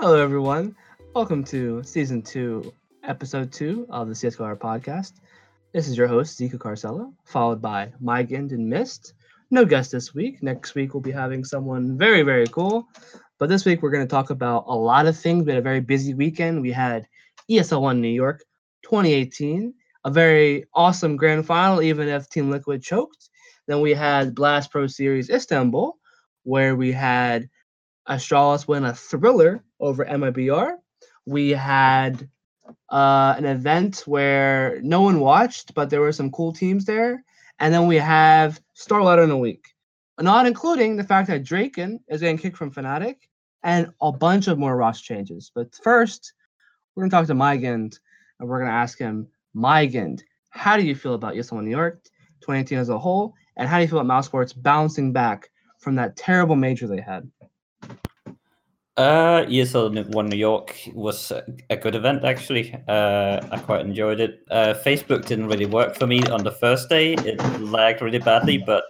Hello, everyone. Welcome to season two, episode two of the CSGO podcast. This is your host, Zika Carcella, followed by Mygand and Mist. No guest this week. Next week, we'll be having someone very, very cool. But this week, we're going to talk about a lot of things. We had a very busy weekend. We had ESL One New York 2018, a very awesome grand final, even if Team Liquid choked. Then we had Blast Pro Series Istanbul, where we had Astralis win a thriller over MIBR. We had uh, an event where no one watched, but there were some cool teams there. And then we have StarLadder in a week, not including the fact that Draken is getting kicked from Fnatic and a bunch of more roster changes. But first, we're going to talk to Mygand and we're going to ask him, Mygand, how do you feel about ESL New York 2018 as a whole? And how do you feel about Mousesports bouncing back from that terrible major they had? Uh, ESL One New York was a good event actually. Uh, I quite enjoyed it. Uh, Facebook didn't really work for me on the first day. It lagged really badly, but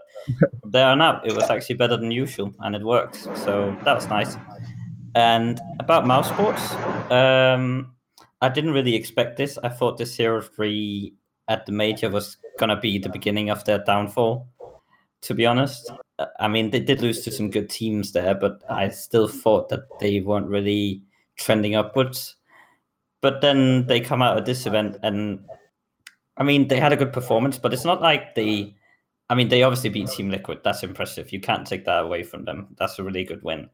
there on out, it was actually better than usual, and it worked. So that was nice. And about Mousesports, um, I didn't really expect this. I thought the zero three at the major was gonna be the beginning of their downfall. To be honest, I mean they did lose to some good teams there, but I still thought that they weren't really trending upwards. But then they come out of this event, and I mean they had a good performance, but it's not like they. I mean, they obviously beat Team Liquid. That's impressive. You can't take that away from them. That's a really good win.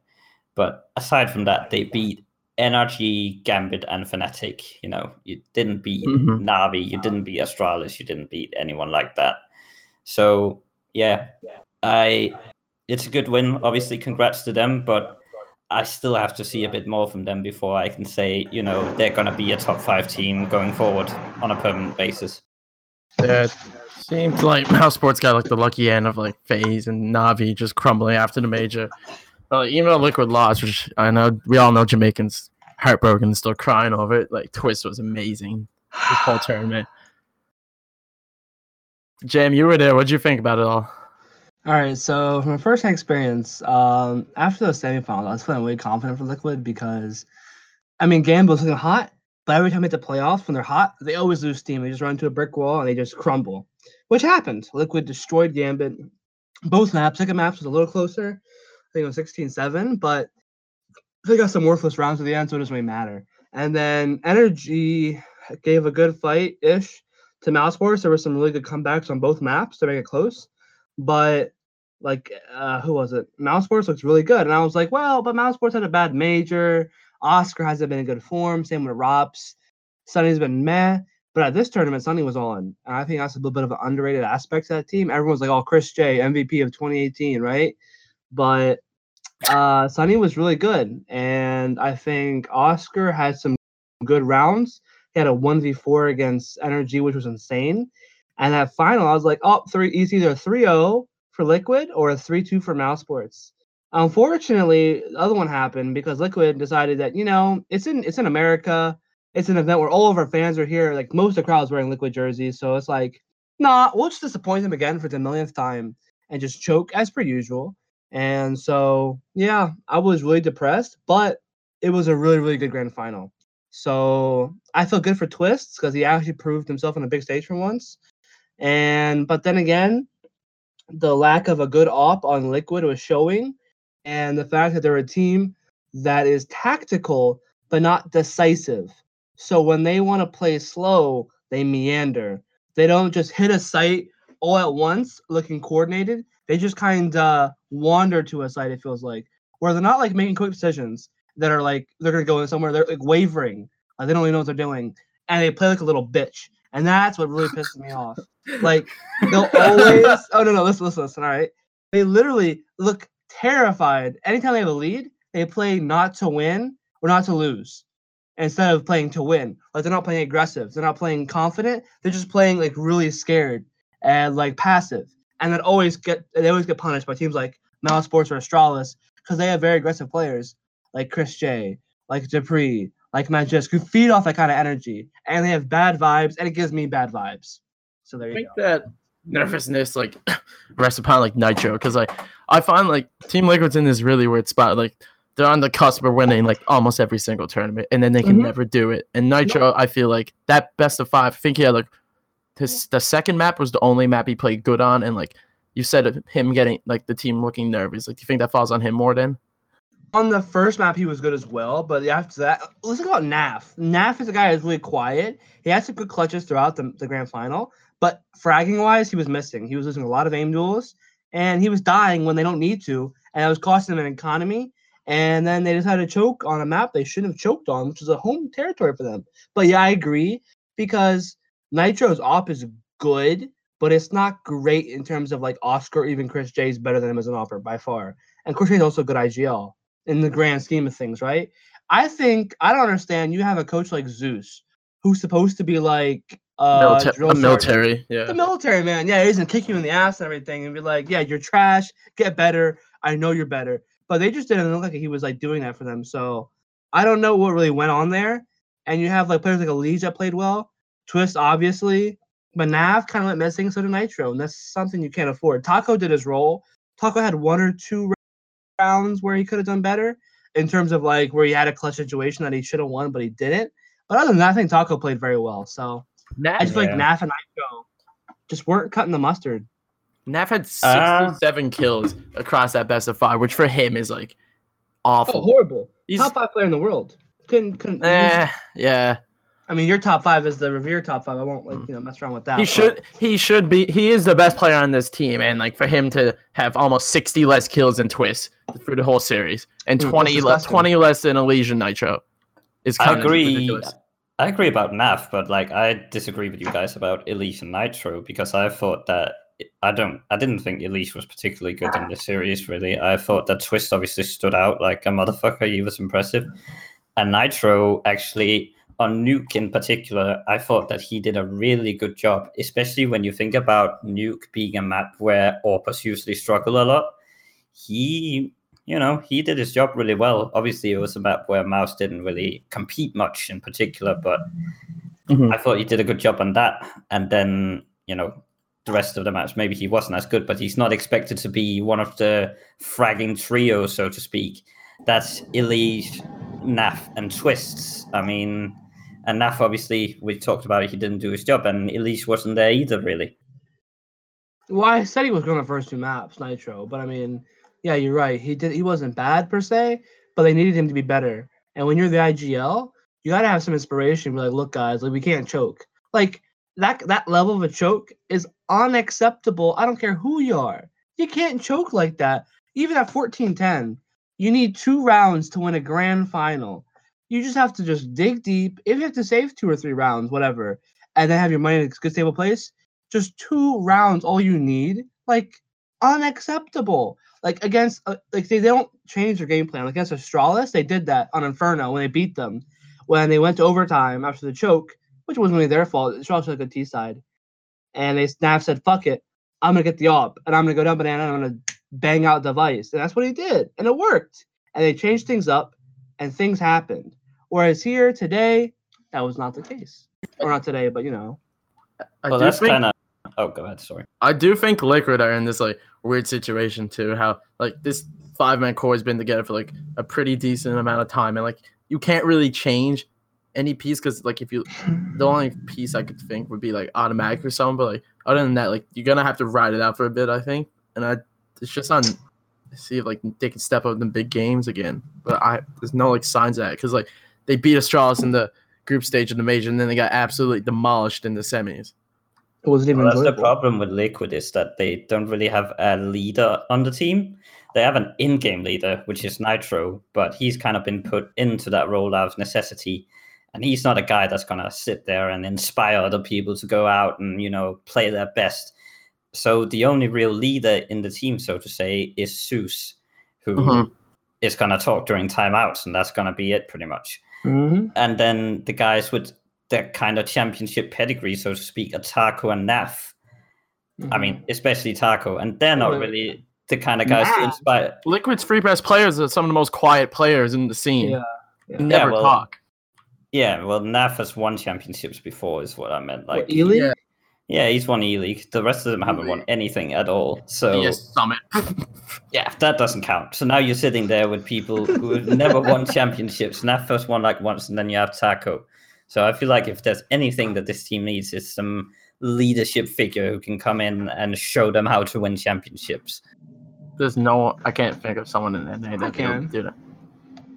But aside from that, they beat NRG, Gambit, and Fnatic. You know, you didn't beat mm-hmm. Navi, you didn't beat Astralis, you didn't beat anyone like that. So yeah, I it's a good win. Obviously, congrats to them, but I still have to see a bit more from them before I can say, you know, they're going to be a top five team going forward on a permanent basis. Yeah, seems like Mousesports got like the lucky end of like FaZe and Navi just crumbling after the major. Uh, even though Liquid lost, which I know we all know Jamaicans heartbroken, and still crying over it. Like Twist was amazing this whole tournament. Jam, you were there. What'd you think about it all? All right, so from my first-hand experience, um, after the semifinals, I was feeling really confident for Liquid because, I mean, Gambit's looking hot, but every time they hit the playoffs, when they're hot, they always lose steam. They just run into a brick wall and they just crumble, which happened. Liquid destroyed Gambit. Both maps, second maps was a little closer I think it was 16 7, but they got some worthless rounds at the end, so it doesn't really matter. And then NRG gave a good fight ish to Mousesports. There were some really good comebacks on both maps to make it close. But like uh who was it? Mousesports looks really good. And I was like, well, but Mousesports had a bad major. Oscar hasn't been in good form. Same with ropz. Sunny's been meh. But at this tournament, Sunny was on. And I think that's a little bit of an underrated aspect to that team. Everyone's like, oh, Chris J, MVP of 2018, right? But uh, Sunny was really good, and I think Oscar had some good rounds. He had a one v four against NRG, which was insane. And that final, I was like, oh, three. It's either 3-0 for Liquid or a 3-2 for Mousesports. Unfortunately, the other one happened because Liquid decided that you know it's in it's in America. It's an event where all of our fans are here. Like most of the crowd's wearing Liquid jerseys, so it's like, nah, we'll just disappoint them again for the millionth time and just choke as per usual. And so, yeah, I was really depressed, but it was a really, really good grand final. So I felt good for Twists because he actually proved himself on a big stage for once. And but then again, the lack of a good op on Liquid was showing, and the fact that they're a team that is tactical but not decisive. So when they want to play slow, they meander. They don't just hit a site all at once, looking coordinated. They just kind of wander to a site. It feels like where they're not like making quick decisions that are like they're gonna go in somewhere. They're like wavering. Like they don't even know what they're doing, and they play like a little bitch. And that's what really pisses me off. Like they'll always. Oh no no listen listen listen. All right, they literally look terrified anytime they have a lead. They play not to win or not to lose instead of playing to win. Like they're not playing aggressive. They're not playing confident. They're just playing like really scared and like passive and then always get they always get punished by teams like Mousesports or Astralis because they have very aggressive players like Chris J, like dupreeh, like Magisk, who feed off that kind of energy, and they have bad vibes, and it gives me bad vibes. So there you go. I think go. that nervousness like rests upon like Nitro because like I find like Team Liquid's in this really weird spot. Like they're on the cusp of winning like almost every single tournament, and then they can Mhm. never do it. And Nitro, I feel like that best of five. I think he had like his the second map was the only map he played good on, and like you said, him getting like the team looking nervous. Like, do you think that falls on him more than? On the first map, he was good as well, but after that, let's talk about Naf. Naf is a guy who's really quiet. He had some good clutches throughout the, the grand final, but fragging wise, he was missing. He was losing a lot of aim duels, and he was dying when they don't need to, and it was costing them an economy. And then they decided to choke on a map they shouldn't have choked on, which is a home territory for them. But yeah, I agree because Nitro's op is good, but it's not great in terms of like Oscar. Even Chris J is better than him as an offer by far, and Chris J is also good IGL in the grand scheme of things, right? I think I don't understand. You have a coach like Zeus, who's supposed to be like uh, Milita- drill a sergeant. military, the military man. Yeah, he's gonna kick you in the ass and everything, and be like, "Yeah, you're trash. Get better. I know you're better." But they just didn't look like he was like doing that for them. So I don't know what really went on there. And you have like players like Elige that played well, Twist obviously, but Naf kind of went missing. So did Nitro, and that's something you can't afford. Taco did his role. Taco had one or two rounds where he could have done better in terms of like where he had a clutch situation that he should have won, but he didn't. But other than that, I think Taco played very well. So I just feel like Yeah. Naf and Nitro just weren't cutting the mustard. Naf had Uh, 67 kills across that best of five, which for him is like Oh, awful. horrible! He's- top five player in the world. Couldn't couldn't. Eh, yeah. I mean, your top five is the Revere top five. I won't like mm. you know mess around with that. He but- should he should be he is the best player on this team and like for him to have almost 60 less kills than Twist through the whole series and Dude, 20 less disgusting. 20 less than Elysian Nitro is I kind of agree. ridiculous. I agree about NAF, but like I disagree with you guys about Elige and Nitro because I thought that I don't I didn't think Elige was particularly good in this series really. I thought that Twist obviously stood out like a motherfucker, he was impressive. And Nitro actually on Nuke in particular, I thought that he did a really good job, especially when you think about Nuke being a map where Orpus usually struggle a lot. He you know, he did his job really well. Obviously, it was a map where Mouse didn't really compete much in particular, but Mhm. I thought he did a good job on that. And then, you know, the rest of the maps, maybe he wasn't as good, but he's not expected to be one of the fragging trio, so to speak. That's Elige, Naf, and Twists. I mean, and Naf, obviously, we talked about it, he didn't do his job, and Elige wasn't there either, really. Well, I said he was going to first two maps, Nitro, but I mean, yeah, you're right. He did. He wasn't bad per se, but they needed him to be better. And when you're the IGL, you got to have some inspiration. Be like, look, guys, like we can't choke. Like that that level of a choke is unacceptable. I don't care who you are. You can't choke like that. Even at 14-10, you need two rounds to win a grand final. You just have to just dig deep. If you have to save two or three rounds, whatever, and then have your money in a good stable place, just two rounds all you need like unacceptable. Like against uh, like they, they don't change their game plan. Like against astralis they did that on inferno when they beat them. When they went to overtime after the choke which wasn't really their fault astralis was a good t side and they snap said fuck it i'm gonna get the op and i'm gonna go down banana and i'm gonna bang out device. And that's what he did and it worked. And they changed things up and things happened whereas here today that was not the case or not today but you know I well, do that's think kind of. Oh, go ahead. Sorry. I do think Liquid are in this like weird situation too. How like this five man core has been together for like a pretty decent amount of time, and like you can't really change any piece because like if you the only piece I could think would be like automatic or something, but like other than that, like you're gonna have to ride it out for a bit, I think. And I it's just on see if like they can step up in the big games again. But I there's no like signs of that because like they beat Astralis in the group stage of the major, and then they got absolutely demolished in the semis. it wasn't even Well, that's the problem with Liquid is that they don't really have a leader on the team. They have an in-game leader, which is Nitro, but he's kind of been put into that role out of necessity. And he's not a guy that's gonna sit there and inspire other people to go out and you know play their best. So the only real leader in the team, so to say, is Zeus, who is Mhm. gonna talk during timeouts, and that's gonna be it pretty much Mhm. and then the guys with that kind of championship pedigree, so to speak, are Taco and Naf. I mean, especially Taco, and they're not really the kind of guys to inspire. Liquid's free press players are some of the most quiet players in the scene. Yeah, yeah. Never well, talk. Yeah, well, Naf has won championships before, is what I meant. Like, What, Ely? yeah. Yeah, he's won E League. The rest of them haven't won anything at all. So Yes, Summit. yeah, that doesn't count. So now you're sitting there with people who have never won championships. And that first won like once, and then you have Taco. So I feel like if there's anything that this team needs, is some leadership figure who can come in and show them how to win championships. There's no. I can't think of someone in NA that can. can do that.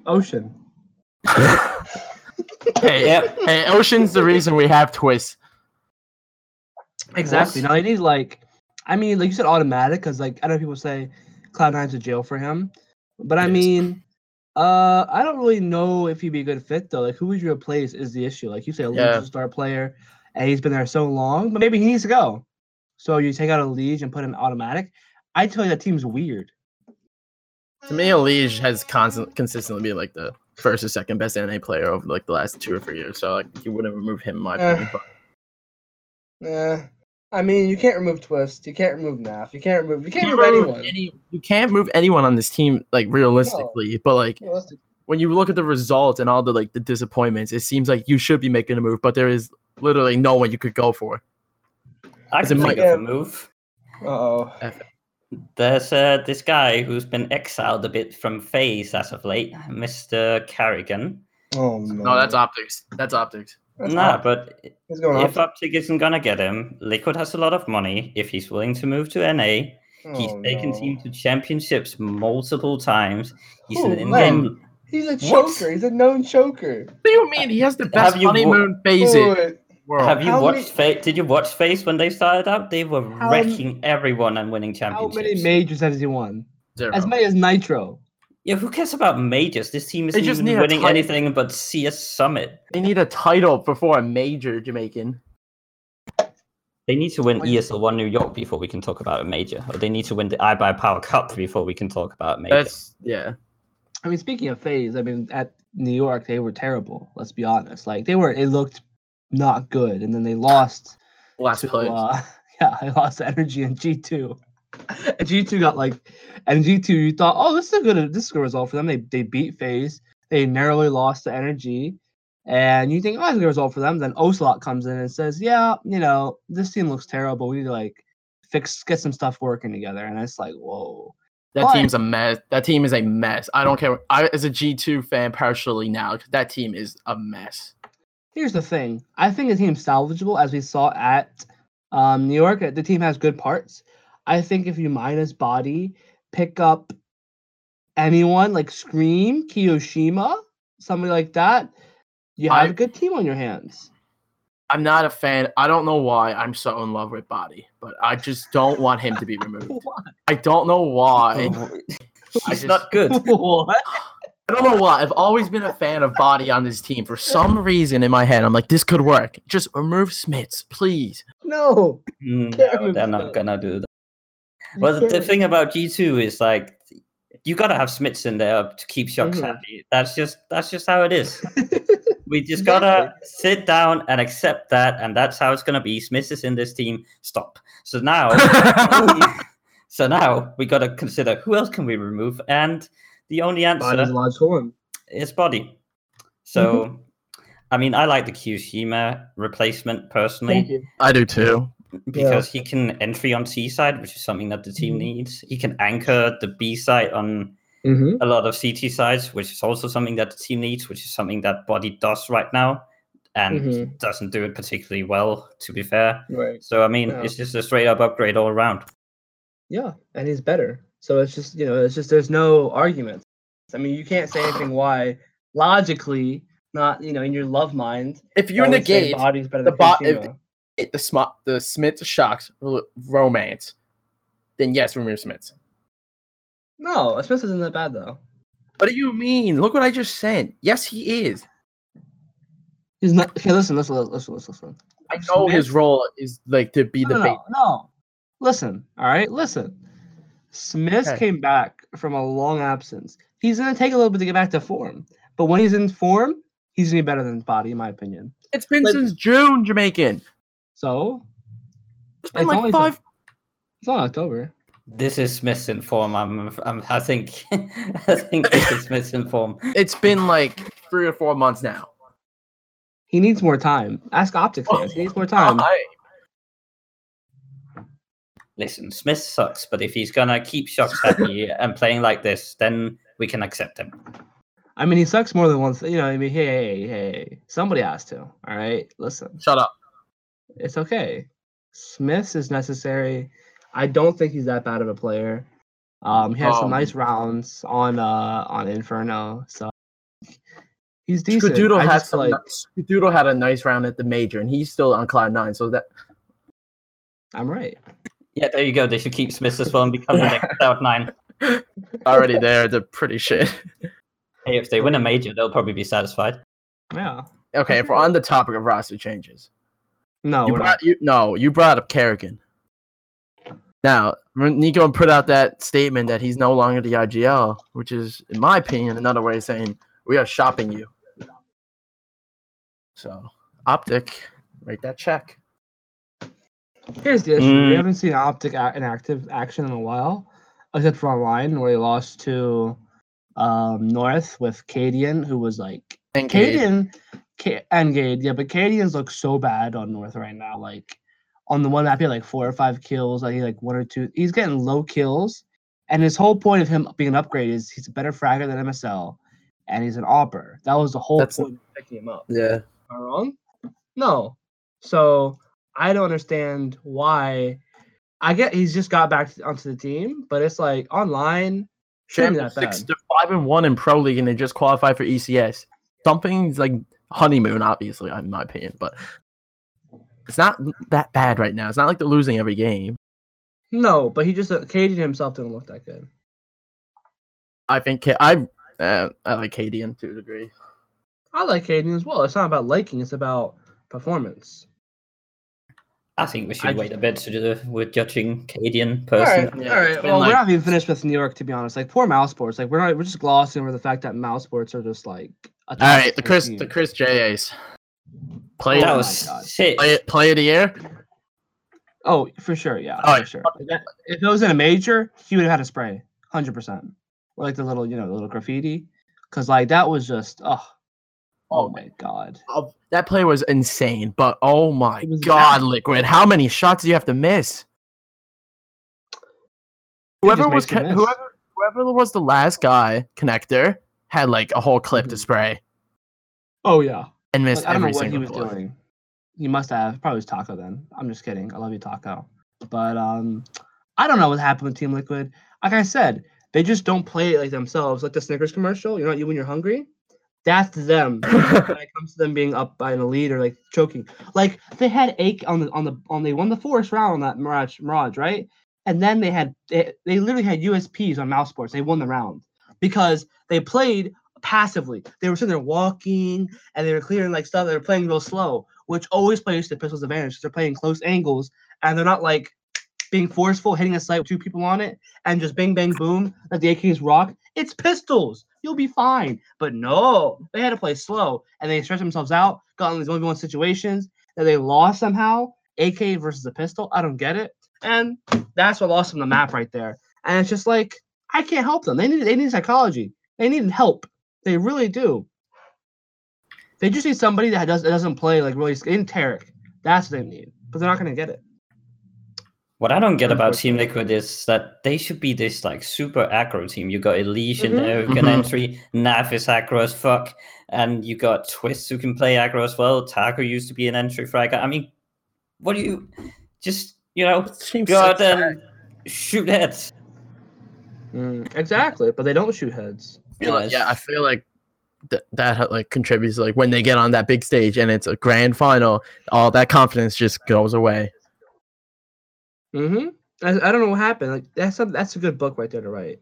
Ocean. Hey, Yep. hey, Ocean's the reason we have twists. Exactly. What? No, he needs like, I mean, like you said, automatic because like I know people say Cloud Nine's a jail for him, but I mean, uh, I don't really know if he'd be a good fit though. Like, who would you replace is the issue. Like you say, a Yeah. Star player, and he's been there so long, but maybe he needs to go. So you take out Elige and put him automatic. I tell you that team's weird. To me, Elige has constant, consistently been like the first or second best NA player over like the last two or three years. So like you wouldn't remove him, in my Eh. opinion. But Yeah. I mean, you can't remove Twist. You can't remove Naf. You can't remove. You can't you, remove remove anyone. any, you can't move anyone on this team like realistically. But like Realistic- when you look at the results and all the like the disappointments, it seems like you should be making a move, but there is literally no one you could go for. I Is can it think Mike- of a move. Uh-oh. There's uh, this guy who's been exiled a bit from FaZe as of late, Mr. karrigan. Oh no. No, that's optics. That's optics. That's nah, odd. but He's going if off. Optic isn't gonna get him, Liquid has a lot of money. If he's willing to move to NA, he's Oh, taken no. team to championships multiple times. He's Who? an in-game. He's a What? choker. He's a known choker. What do you mean? He has the best you wa- honeymoon phase in the world. Have you How watched FaZe? Did you watch FaZe when they started out? They were How m- wrecking everyone and winning championships. How many majors has he won? Zero. As many as Nitro. Yeah, who cares about majors? This team isn't just even winning anything but CS Summit. They need a title before a major Jamaican. They need to win ESL One New York before we can talk about a major, or they need to win the iBUYPOWER Cup before we can talk about a major. That's yeah. I mean, speaking of FaZe, I mean, at New York, they were terrible. Let's be honest. Like, they were, it looked not good. And then they lost Last to, uh, yeah, I lost NRG in G2. G2 got like, and G2, you thought, oh, this is a good, this is a good result for them. They, they beat FaZe. They narrowly lost to NRG. And you think, oh, that's a good result for them. Then Ocelote comes in and says, yeah, you know, this team looks terrible. We need to like fix, get some stuff working together. And it's like, whoa. That But- team's a mess. That team is a mess. I don't care. I as a G two fan partially now. That team is a mess. Here's the thing. I think the team's salvageable, as we saw at um, New York. The team has good parts. I think if you minus body, pick up anyone like Scream, Kioshima, somebody like that, you have I- a good team on your hands. I'm not a fan. I don't know why I'm so in love with Body, but I just don't want him to be removed. I don't know why. He's just- not good. what? I don't know why. I've always been a fan of Body on this team. For some reason in my head, I'm like, this could work. Just remove Smits, please. No. Mm, Can't no, they're not gonna do that. you Well, the, the thing about G two is like you gotta have Smits in there to keep shox Mhm. happy. That's just that's just how it is. We just gotta sit down and accept that, and that's how it's gonna be. Smith is in this team. Stop. So now, so now we gotta consider who else can we remove, and the only answer Body's a logical one. is body. So, I mean, I like the Kioshima replacement personally Thank you. I do too. Because he can entry on C side, which is something that the team Mhm. needs. He can anchor the B side on Mm-hmm. a lot of CT sides, which is also something that the team needs, which is something that Body does right now, and Mhm. doesn't do it particularly well, to be fair. Right. So I mean, Yeah. it's just a straight up upgrade all around. Yeah, and he's better. So it's just you know, it's just there's no argument. I mean, you can't say anything why logically, not you know, in your love mind. If you I would say negate body's better the than bot- if- Kojima. it- the smart the Smith shox r- romance, then yes, remove Smith. No, Smith isn't that bad though. What do you mean? Look what I just said. Yes, he is. He's not. Okay, listen, listen, listen, listen, listen. I know his role is like to be No, the no, bait. no, no. Listen, all right, listen. Smith Okay. came back from a long absence. He's gonna take a little bit to get back to form, but when he's in form, he's gonna be better than Body, in my opinion. It's been But- since June, Jamaican. So It's been It's like only five. it's not October. This is Smith's in. I'm, I'm I think I think this is Smith's in. It's been like three or four months now. He needs more time. Ask Optic oh, fans. He needs more time. I- listen, Smith sucks, but if he's gonna keep shox happy and playing like this, then we can accept him. I mean, he sucks more than once. You know, I mean, hey, hey, hey, somebody has to. All right, listen, Shut up. It's okay. Smith's is necessary. I don't think he's that bad of a player. Um, he has some Um, nice rounds on uh on Inferno, so he's decent. Skadoodle I had some, like Skadoodle had a nice round at the major, and he's still on cloud nine. So that I'm right. Yeah, there you go. They should keep Smith as well and become the next Cloud Nine. already there, they're pretty shit. Hey, if they win a major, they'll probably be satisfied. Yeah. Okay, if we're on the topic of roster changes, No, you brought, you, no, you brought up karrigan. Now, Nico put out that statement that he's no longer the IGL, which is, in my opinion, another way of saying we are shopping you. So, Optic, write that check. Here's the issue: Mm. we haven't seen Optic in active action in a while, except for online where he lost to um, North with Cadian, who was like And Cade. Cadian And Gade, yeah, but Canadians look so bad on North right now. Like on the one map, he had like four or five kills. Like he had, like one or two. He's getting low kills, and his whole point of him being an upgrade is he's a better fragger than MSL, and he's an opper. That was the whole That's- point of picking him up. Yeah. Am I wrong? No. So I don't understand why. I get he's just got back onto the team, but it's like online. That Six bad. to five and one in pro league, and they just qualified for ECS. Something's like honeymoon, obviously, in my opinion, but it's not that bad right now. It's not like they're losing every game. No, but he just uh, Cadian himself didn't look that good. I think Ca- I uh, I like Cadian to a degree. I like Cadian as well. It's not about liking; it's about performance. I think we should I wait a bit to do the, we're judging Cadian person. right, Yeah, all it's right. been Well, like- we're not even finished with New York, to be honest. Like poor mouse sports. Like we're not. We're just glossing over the fact that mouse sports are just like. A All right, the Chris the Chris J Ace. Play, Oh That my was God. shit. play play of the year. Oh, for sure, yeah, Oh, for sure. If that- If it was in a major, he would have had a spray, hundred percent, or like the little, you know, the little graffiti, because like that was just, oh, oh my god. Oh, that play was insane, but oh my god, bad. Liquid! How many shots do you have to miss? Whoever was makes miss. whoever whoever was the last guy connector had like a whole clip to Mhm. spray Oh yeah. and missed Like, I don't know every what he single was bullet. doing. He must have probably was Taco then. I'm just kidding. I love you, Taco. But um, I don't know what happened with Team Liquid. Like I said, they just don't play it like themselves. Like the Snickers commercial. You know, you when you're hungry. That's them. when it comes to them being up by an elite or like choking. Like they had eight on the on the on they won the first round on that Mirage Mirage, right? And then they had they, they literally had USPs on mouse sports. They won the round because they played passively. They were sitting there walking and they were clearing like stuff. They were playing real slow, which always plays to the pistol's advantage. They're playing close angles and they're not like being forceful, hitting a site with two people on it, and just bang bang boom like the AKs rock. It's pistols. You'll be fine. But no, they had to play slow and they stretched themselves out, got in these one v one situations that they lost somehow. AK versus a pistol. I don't get it. And that's what lost them the map right there. And it's just like I can't help them. They need they need psychology. They need help. They really do. They just need somebody that does that doesn't play like really in Tarek. That's what they need. But they're not gonna get it. What I don't get about Team Liquid is that they should be this like super aggro team. You got Elige in Mhm. there who can Mhm. entry, Naf is aggro as fuck, and you got Twist who can play aggro as well. Taco used to be an entry fragger. I mean, what do you just you know Team go out and shoot heads? Mm, exactly, but they don't shoot heads. Feel like- yeah, I feel like th- that like contributes like when they get on that big stage and it's a grand final, all that confidence just goes away. Mm-hmm. I, I don't know what happened. Like that's some, that's a good book right there to write.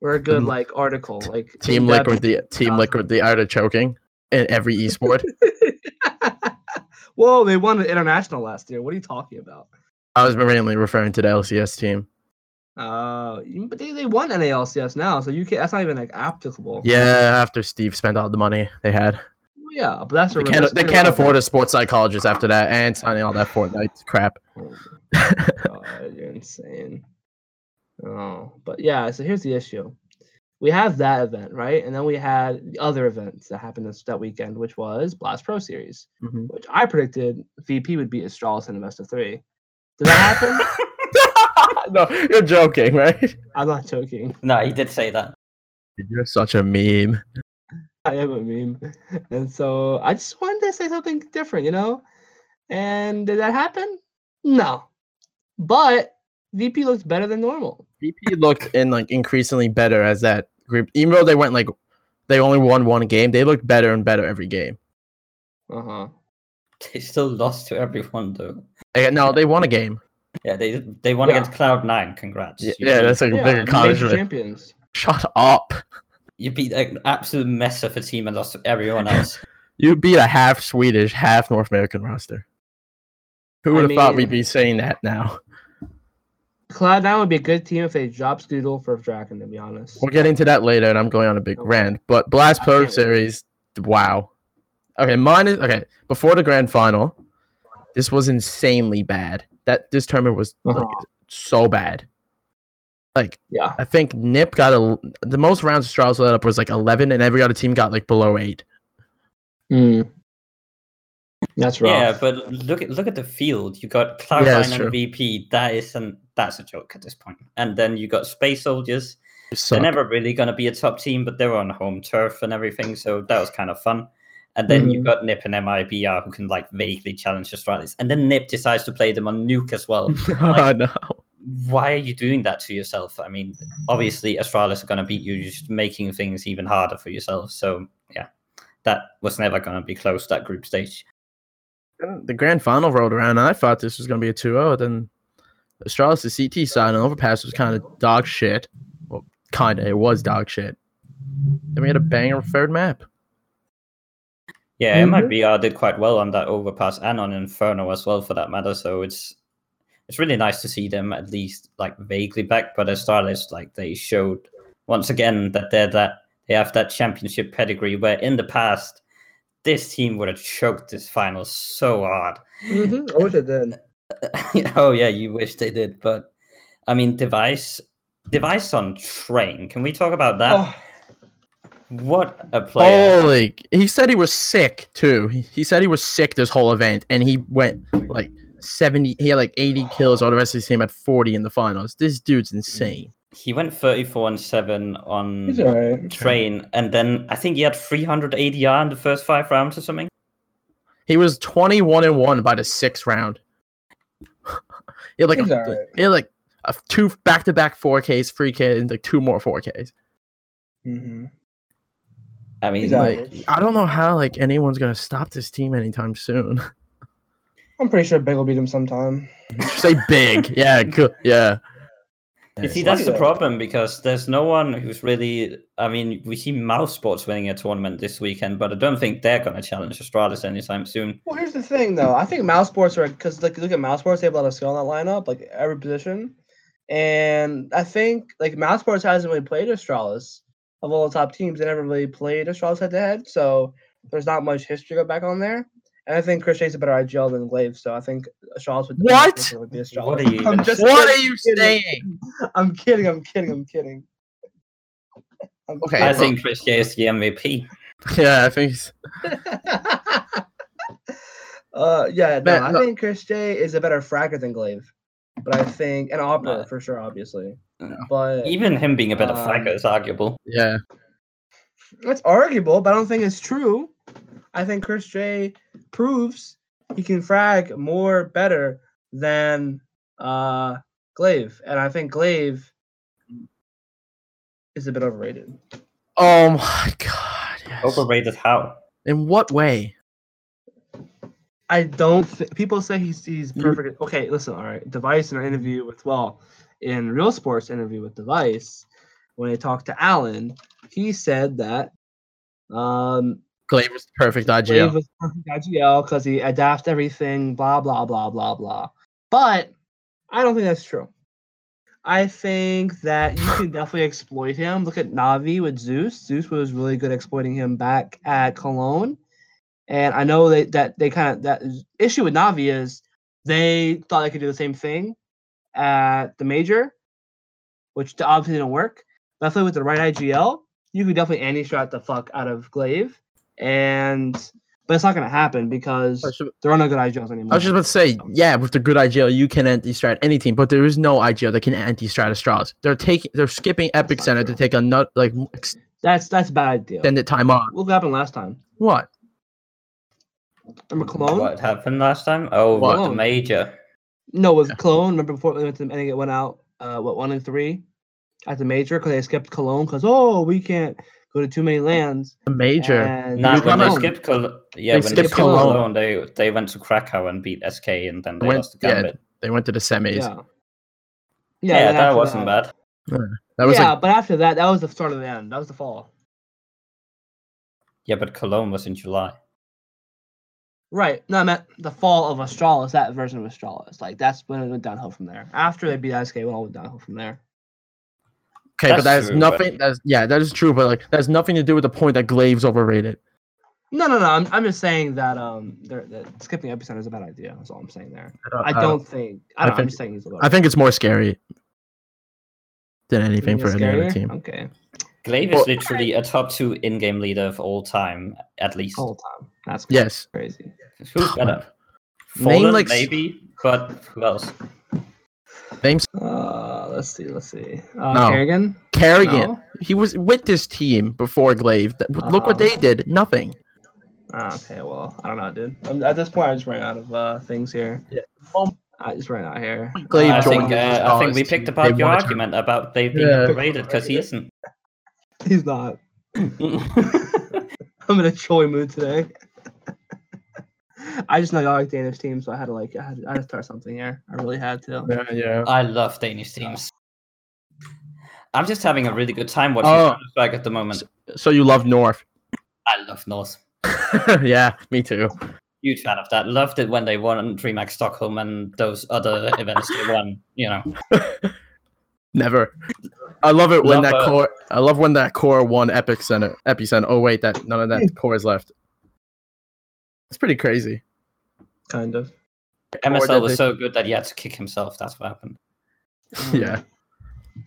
Or a good Mhm. like article. Like Team Liquid, the Team Liquid, the art of choking in every esport. Whoa, they won an international last year. What are you talking about? I was mainly referring to the LCS team. Uh, but they, they won NALCS now, so you can't. That's not even like applicable. Yeah, after Steve spent all the money they had, Well, yeah, but that's a they can't, they can't afford a sports psychologist after that and signing all that Fortnite crap. Oh God, you're insane. Oh, but yeah. So here's the issue: we have that event, right? And then we had the other events that happened this that weekend, which was Blast Pro Series, Mhm. which I predicted VP would beat Astralis in the best of three. Did that happen? no, you're joking, right? I'm not joking. No, he did say that. You're such a meme. I am a meme. And so I just wanted to say something different, you know? And did that happen? No. But VP looks better than normal. VP looked in like increasingly better as that group. Even though they went like they only won one game, they looked better and better every game. Uh-huh. They still lost to everyone though. Eh, No, they won a game. Yeah, they they won Yeah. against Cloud Nine. Congrats. Yeah, yeah that's like a Yeah, bigger college. champions. Shut up. you beat an absolute mess of a team and lost to everyone else. You beat a half Swedish, half North American roster. Who I would have thought we'd be saying that now? Cloud9 would be a good team if they drop Skadoodle for Draken, to be honest. We'll get into that later, and I'm going on a big Okay. rant. But Blast Pro. Series, wow. Okay, mine is okay. Before the grand final, this was insanely bad. That this tournament was Uh-huh. so bad. Like Yeah. I think Nip got a the most rounds Astralis let up was like 11, and every other team got like below eight. Mm. That's rough. yeah, but look at look at the field. You got Cloud Yeah, Nine that's and true. VP. That isn't that's a joke at this point. And then you got Space Soldiers. They suck. They're never really going to be a top team, but they're on home turf and everything, so that was kind of fun. And then you've Mhm. got Nip and MIBR who can like vaguely challenge Astralis. And then Nip decides to play them on Nuke as well. oh no. Why are you doing that to yourself? I mean, obviously Astralis are going to beat you, you're just making things even harder for yourself. So yeah, that was never going to be close, that group stage. Then the grand final rolled around, and I thought this was going to be a 2-0. Then Astralis, the CT side, and Overpass was kind of dog shit. Well, kind of. It was dog shit. Then we had a banger third map. Yeah, Mhm. MIBR did quite well on that overpass and on Inferno as well, for that matter. So it's it's really nice to see them at least like vaguely back. But Astralis, like they showed once again that they're that they have that championship pedigree. Where in the past, this team would have choked this final so hard. hmm I wish it did. oh yeah, you wish they did, but I mean, device device on train. Can we talk about that? Oh, What a player! Holy! He said he was sick too. He, he said he was sick this whole event, and he went like seventy. He had like eighty kills. All the rest of his team had forty in the finals. This dude's insane. He went 34 and 7 on he's alright. train, and then I think he had 300 ADR in the first five rounds or something. He was twenty-one and one by the sixth round. he had like He's a, alright. he had like a two back-to-back four Ks, three Ks, and like two more four Ks. Mm-hmm. I mean, He's like. I don't know how like anyone's gonna stop this team anytime soon. I'm pretty sure Big will beat him sometime. Say big, yeah, good, yeah. you see, that's the problem because there's no one who's really. I mean, we see Mouse Sports winning a tournament this weekend, but I don't think they're going to challenge Astralis anytime soon. Well, here's the thing, though. I think mouse sports are because like look at mouse sports, they have a lot of skill in that lineup, like every position. And I think like mouse sports hasn't really played Astralis of all the top teams. They never really played Astralis head to head, so there's not much history to go back on there. And I think Chris J is a better IGL than Glaive, so I think Astralis would What? definitely be Astralis. What are you I'm just What are you saying? I'm kidding. I'm kidding. I'm kidding. I'm Okay, I think Chris J is the MVP. Yeah, I think. he's- uh, yeah, no, Man, I no. think Chris J is a better fragger than Glaive, but I think and Opera No. for sure, obviously. No. But Even him being a bit Um, fragger is arguable. Yeah, it's arguable, but I don't think it's true. I think Chris J proves he can frag more better than uh Glaive, and I think Glaive is a bit overrated. Oh my god. Yes. Overrated how? In what way? I don't think people say he's he's perfect. Okay, listen, all right. Device in an interview with well, in Real Sports interview with Device, when they talked to Alan, he said that um Glaive was the perfect Glaive IGL. was perfect IGL because he adapts everything, blah blah blah blah blah. But I don't think that's true. I think that you can definitely exploit him. Look at Navi with Zeus. Zeus was really good exploiting him back at Cologne. And I know that that they kind of that issue with Navi is they thought they could do the same thing at the major, which obviously didn't work. Definitely with the right IGL, you could definitely anti strat the fuck out of Glaive. And but it's not gonna happen because should- there are no good IGLs anymore. I was just about to say, yeah, with the good IGL, you can anti-strat any team, but there is no IGL that can anti-strat Astralis. They're taking, they're skipping Epic not Center to take a nut like that's that's a bad idea. extended time on. What happened last time. What? Remember Cologne? What happened last time? Oh, What? what? the major. No, it was Cologne. Remember before they went to the ending, it went out. Uh, what one and three at the major because they skipped Cologne because oh we can't go to too many LANs. A major. And Not they when they Cologne. skipped Col- yeah, They when they skipped skipped Cologne. Cologne, they they went to Krakow and beat SK, and then they Went- lost the yeah, They went to the semis. Yeah. Yeah, then that wasn't bad. That was yeah, like but after that, that was the start of the end. That was the fall. Yeah, but Cologne was in July. Right. No, I meant the fall of Astralis, that version of Astralis. Like that's when it went downhill from there. After they beat SK, it all went downhill from there. okay, That's but that's true, but- nothing. That's yeah, that is true. But like, that's nothing to do with the point that Glaive's overrated. No, no, no. I'm, I'm just saying that um, they're, that skipping epicenter is a bad idea. That's all I'm saying there. I uh, don't think. I I don't. I'm think- just saying he's a I think it's more scary than anything for it's any other team. Okay. Glaive Well- is literally a top two in-game leader of all time, at least. All time. That's Yes. crazy. Who's better? Name, like, maybe, but who else? Names Uh, let's see. Let's see. Uh, No. karrigan. karrigan. No? He was with this team before Glaive. Th- Look what Uh-huh. they did. Nothing. Ah, okay. Well, I don't know, dude. I'm, at this point, I just ran out of uh things here. Yeah. I just ran out here. Glaive I think uh, I think we picked team. apart your won a argument about they being Yeah. overrated because he isn't. He's not. I'm in a joy mood today. I just know y'all like Danish teams, so I had to like I had, I had to start something here. I really had to. Yeah, yeah. I love Danish teams. I'm just having a really good time watching Oh. Counter-Strike at the moment. So you love North? I love North. yeah, me too. Huge fan of that. Loved it when they won DreamHack Stockholm and those other events they won. You know, Never. I love it when Love that it. core. I love when that core won Epic Center. Epicenter. Oh wait, that none of that hmm. core is left. It's pretty crazy. Kind of. MSL was they- so good that he had to kick himself. That's what happened. Yeah.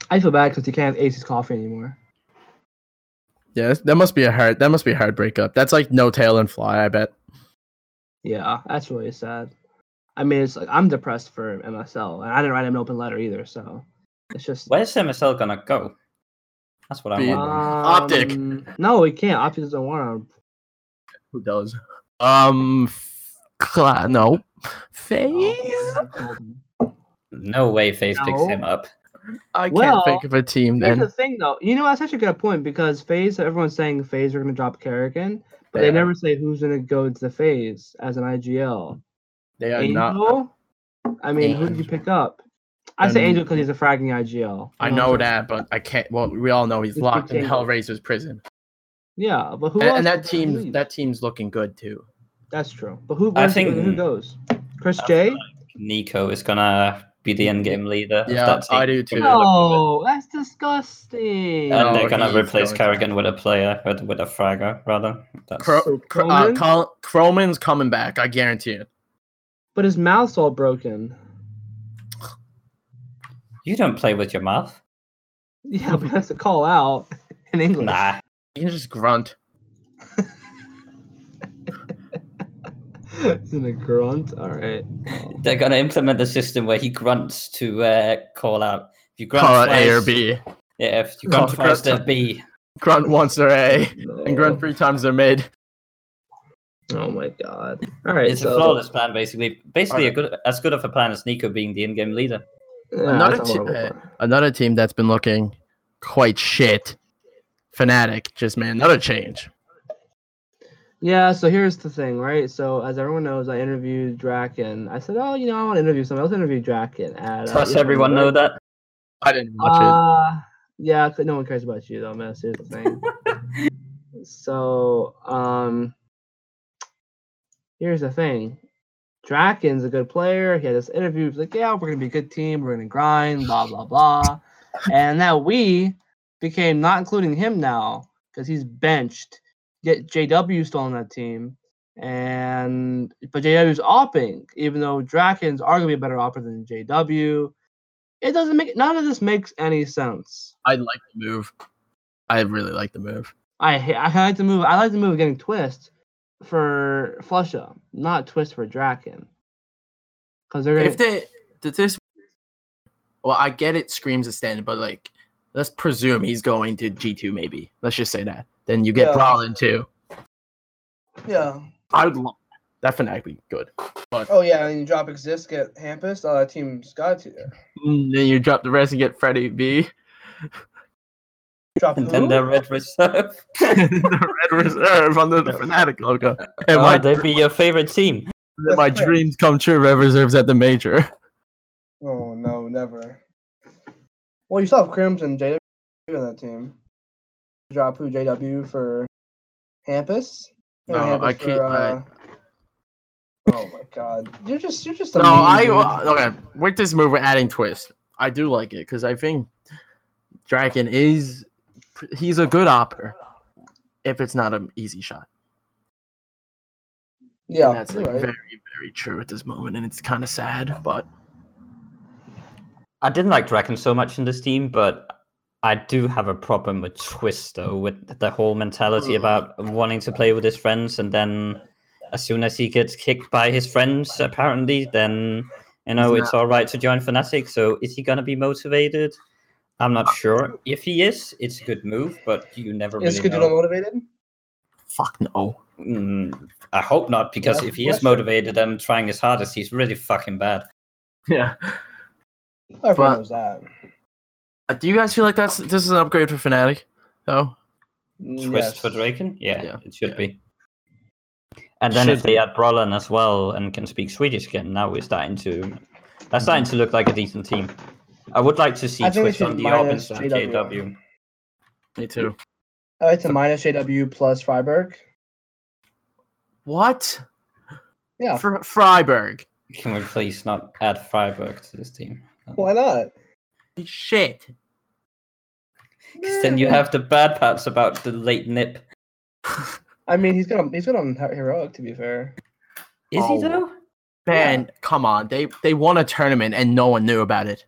I feel bad because he can't have Ace's coffee anymore. Yeah, that must be a hard. That must be a hard breakup. That's like no tail and fly. I bet. Yeah, that's really sad. I mean, it's like I'm depressed for MSL, and I didn't write him an open letter either. So it's just Where's MSL gonna go? That's what I'm Be- wondering. Optic. Um, No, he can't. Optic doesn't want him. Who does? Um, Cla- no, FaZe. No way FaZe picks him up. I can't Well, think of a team Here's then. the thing, though. You know, that's such a good point because FaZe. Everyone's saying FaZe are going to drop karrigan, but They they never say who's going to go to the FaZe as an IGL. They are not. I mean, who did you pick up? I say Um, Angel because he's a fragging IGL. I You know that, but I can't. Well, we all know he's It's locked in King. Hellraiser's prison, Yeah, but who and, else and that would team, leave? that team's looking good too. That's true. But who? I think- who goes? Chris J. feel Nico is gonna be the end-game leader. of Yeah, that. I do too. No, that's disgusting. And No, they're gonna he's replace going to. karrigan with a player, with, with a fragger, rather. That's, Cro- So Cro- uh, Col- Croman's coming back. I guarantee it. But his mouth's all broken. you don't play with your mouth. Yeah, but that's a call out in English. Nah. You can just grunt. Isn't a grunt? All right. They're gonna implement a system where he grunts to uh, call out. If you grunt Call it twice, A or B. Yeah, if you Call grunt it twice, grunt. they're B. Grunt once they're A, No. and grunt three times they're mid. Oh my god. All right. It's so, a flawless plan, basically. Basically, a good, as good of a plan as Nico being the in-game leader. Yeah, Another that's te- uh. Another team that's been looking quite shit. Fnatic, just man, another change. Yeah, so here's the thing, right? So as everyone knows, I interviewed Draken. I said, oh, you know, I want to interview someone. Let's interview Draken. At, uh, Does everyone know right? that? I didn't watch Uh, yeah, 'cause no one cares about you though, man. Here's the thing. so, um, here's the thing. Draken's a good player. He had this interview. He's like, yeah, we're gonna be a good team. We're gonna grind. Blah blah blah. and now we became not including him now because he's benched. Yet JW still on that team, and but JW's opping, even though Draken's arguably a better opper than JW. It doesn't make none of this makes any sense. I like the move. I really like the move. I I like the move. I like the move of getting twist, for Flusha, not Twist for Draken. Because they're gonna, If they did this, well, I get it. Screams a stand, but like, let's presume he's going to G two. Maybe let's just say that. Then you get Yeah. Brollan too. yeah. I would love that Fnatic would be good. Oh yeah, and you drop Xizt, get Hampus. all that team's got to there. Mm, Then you drop the rest and get Freddie B. Drop And who? then the Red Reserve. the Red Reserve under the Fnatic logo. And oh, my, they'd be your favorite team. my fair. dreams come true. Red Reserve's at the major. Oh no, never. Well, you still have Crimson JW on that team. Drop who JW for Hampus? No, Hampus I can't- I- uh, Oh my god, you're just you're just a No, I okay. With this move, we're adding twist. I do like it because I think Draken is he's a good AWPer if it's not an easy shot. yeah, and that's like right. very very true at this moment, and it's kind of sad. But I didn't like Draken so much in this team, but I do have a problem with Twist though, with the whole mentality Mm. about wanting to play with his friends, and then as soon as he gets kicked by his friends, apparently, then you know He's it's all right to join Fnatic. So is he gonna be motivated? I'm not sure. If he is, it's a good move, but you never Is really Skadoo know. motivated? fuck no. Mm, I hope not, because That's if he is question. motivated and trying his hardest, he's really fucking bad. Yeah. Everyone But- knows that. Uh, Do you guys feel like that's this is an upgrade for Fnatic? though? Twist Yes. for Draken? Yeah, Yeah, it should yeah. be. And then if they be. add Brollan as well and can speak Swedish again, now we're starting to that's starting to look like a decent team. I would like to see I think we Twist on the AWP minus instead of JW. JW. Me too. I like to minus JW plus Friberg. What? Yeah, For Friberg. Can we please not add Friberg to this team? Why um, not? Shit. 'Cause then you have the bad parts about the late NiP. I mean, he's gonna he's good on Her- heroic. To be fair, Is Oh. he though? Man, come on. They they won a tournament and no one knew about it.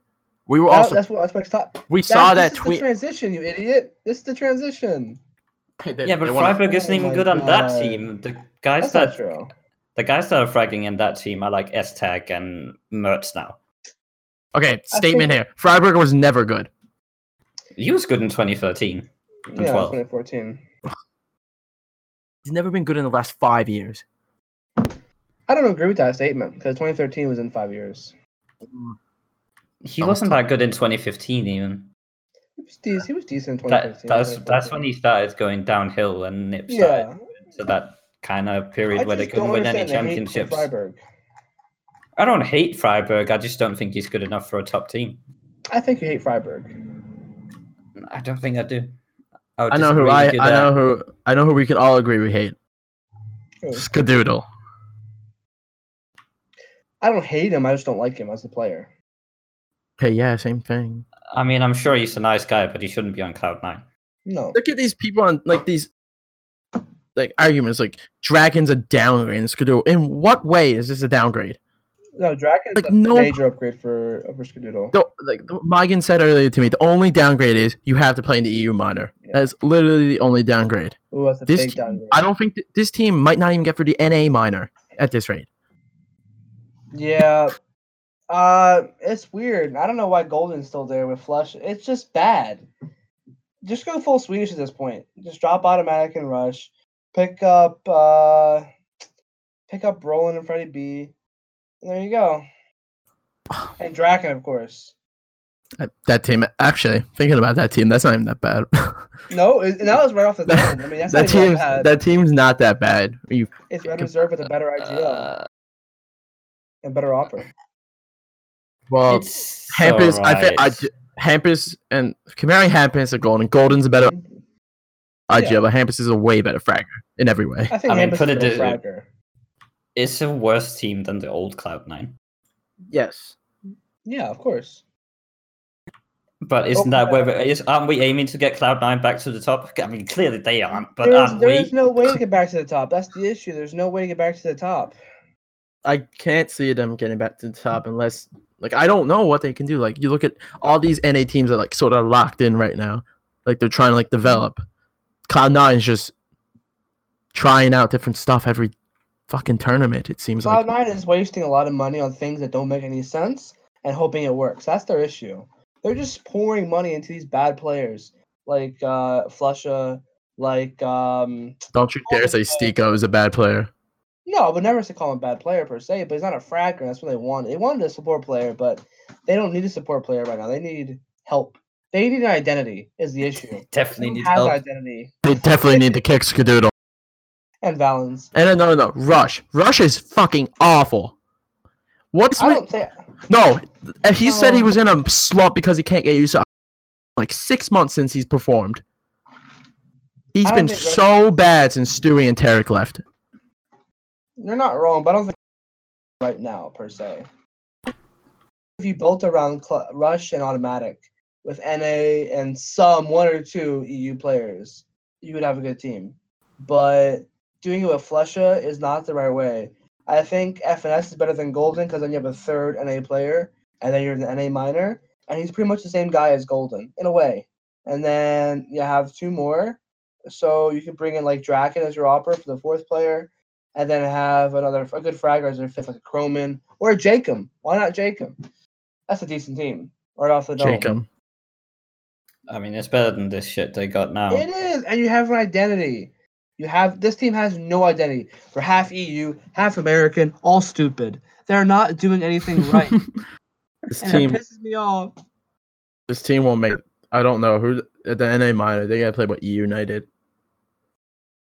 We were That- also that's what that's what's top. we saw this that is tweet. transition, you idiot. This is the transition. They- Yeah, but they Friberg isn't Oh even my good on that team. The guys That's that true. the guys that are fragging in that team are like es3tag and Mertz now. Okay, statement here. Friberg was never good. He was good in 2013 and Yeah, 12. 2014. He's never been good in the last five years. I don't agree with that statement because 2013 was in five years. He was wasn't that good in 2015 even. He was decent. He was decent in That, that's that's when he started going downhill and NiP started. Yeah. So that kind of period I where they couldn't win any understand the hate for championships. Friberg. I don't hate Friberg. I just don't think he's good enough for a top team. I think you hate Friberg. I don't think I do. I, I know who I, I there. know who I know who we can all agree we hate. Who? Skadoodle. I don't hate him. I just don't like him as a player. Okay, yeah, same thing. I mean, I'm sure he's a nice guy, but he shouldn't be on cloud nine. No. Look at these people on like these like arguments like Draken's a downgrade and Skadoodle. In what way is this a downgrade? No, Draken's Like, no- major upgrade for for Skadoodle. The, like Megan said earlier to me, the only downgrade is you have to play in the EU minor. That's literally the only downgrade. Ooh, that's a This big team- downgrade. I don't think th- this team might not even get for the NA minor at this rate. Yeah. Uh, it's weird. I don't know why Golden's still there with Flush. It's just bad. Just go full Swedish at this point. Just drop autimatic and rush. Pick up uh pick up Roland and Freddie B. And there you go. And Draken, of course. That- That team, actually, thinking about that team, that's not even that bad. No, it, that was right off the bat. I mean, that's that not even team's bad. that team's not that bad. You It's Red Reserve with a better IGL Uh, and better AWPer. well, it's Hampus, I think I alright. Hampus and comparing Hampus to Golden, Golden's a better IGL, Yeah. but Hampus is a way better fragger in every way. I think I mean, Hampus put is it a this- fragger. It's a worse team than the old Cloud Nine. Yes. Yeah, of course. But isn't Oh, that where we- is aren't we aiming to get Cloud Nine back to the top? I mean, clearly they aren't, but There's, aren't there's we? no way to get back to the top. That's the issue. There's no way to get back to the top. I can't see them getting back to the top unless like I don't know what they can do. Like you look at all these NA teams that like sort of locked in right now. Like they're trying to like develop. Cloud Nine is just trying out different stuff every fucking tournament. It seems like Cloud Nine is wasting a lot of money on things that don't make any sense and hoping it works. That's their issue. They're just pouring money into these bad players like uh Flusha, like um don't you dare say Stiko is a bad player. no, I would never say call him a bad player per se, but he's not a fragger. That's what they want. They wanted a support player, but they don't need a support player right now. They need help. They need an identity. Is the issue. Definitely need help. identity. They definitely need to kick Skadoodle. And Valens. And no, no, no, Rush. Rush is fucking awful. What's I with don't think. no? He said he was in a slump because he can't get used to. Like six months since he's performed. He's been so bad since Stewie and tarik left. You're not wrong, but I don't think right now per se. If you built around Cl- Rush and autimatic with NA and some one or two EU players, you would have a good team. But doing it with Flusha is not the right way. I think FNS is better than Golden because then you have a third NA player, and then you're an NA minor, and he's pretty much the same guy as Golden in a way. And then you have two more, so you could bring in like Draken as your AWPer for the fourth player, and then have another a good fragger as their fifth, like a Croman or a Jacob. Why not Jacob? That's a decent team. Right off the dome. Jacob. I mean, it's better than this shit they got now. It is, and you have an identity. You have this team has no identity. They're half EU, half American, all stupid. They're not doing anything right, This and team, it pisses me off. this team won't make. I don't know who at the NA minor. They gotta play what E United.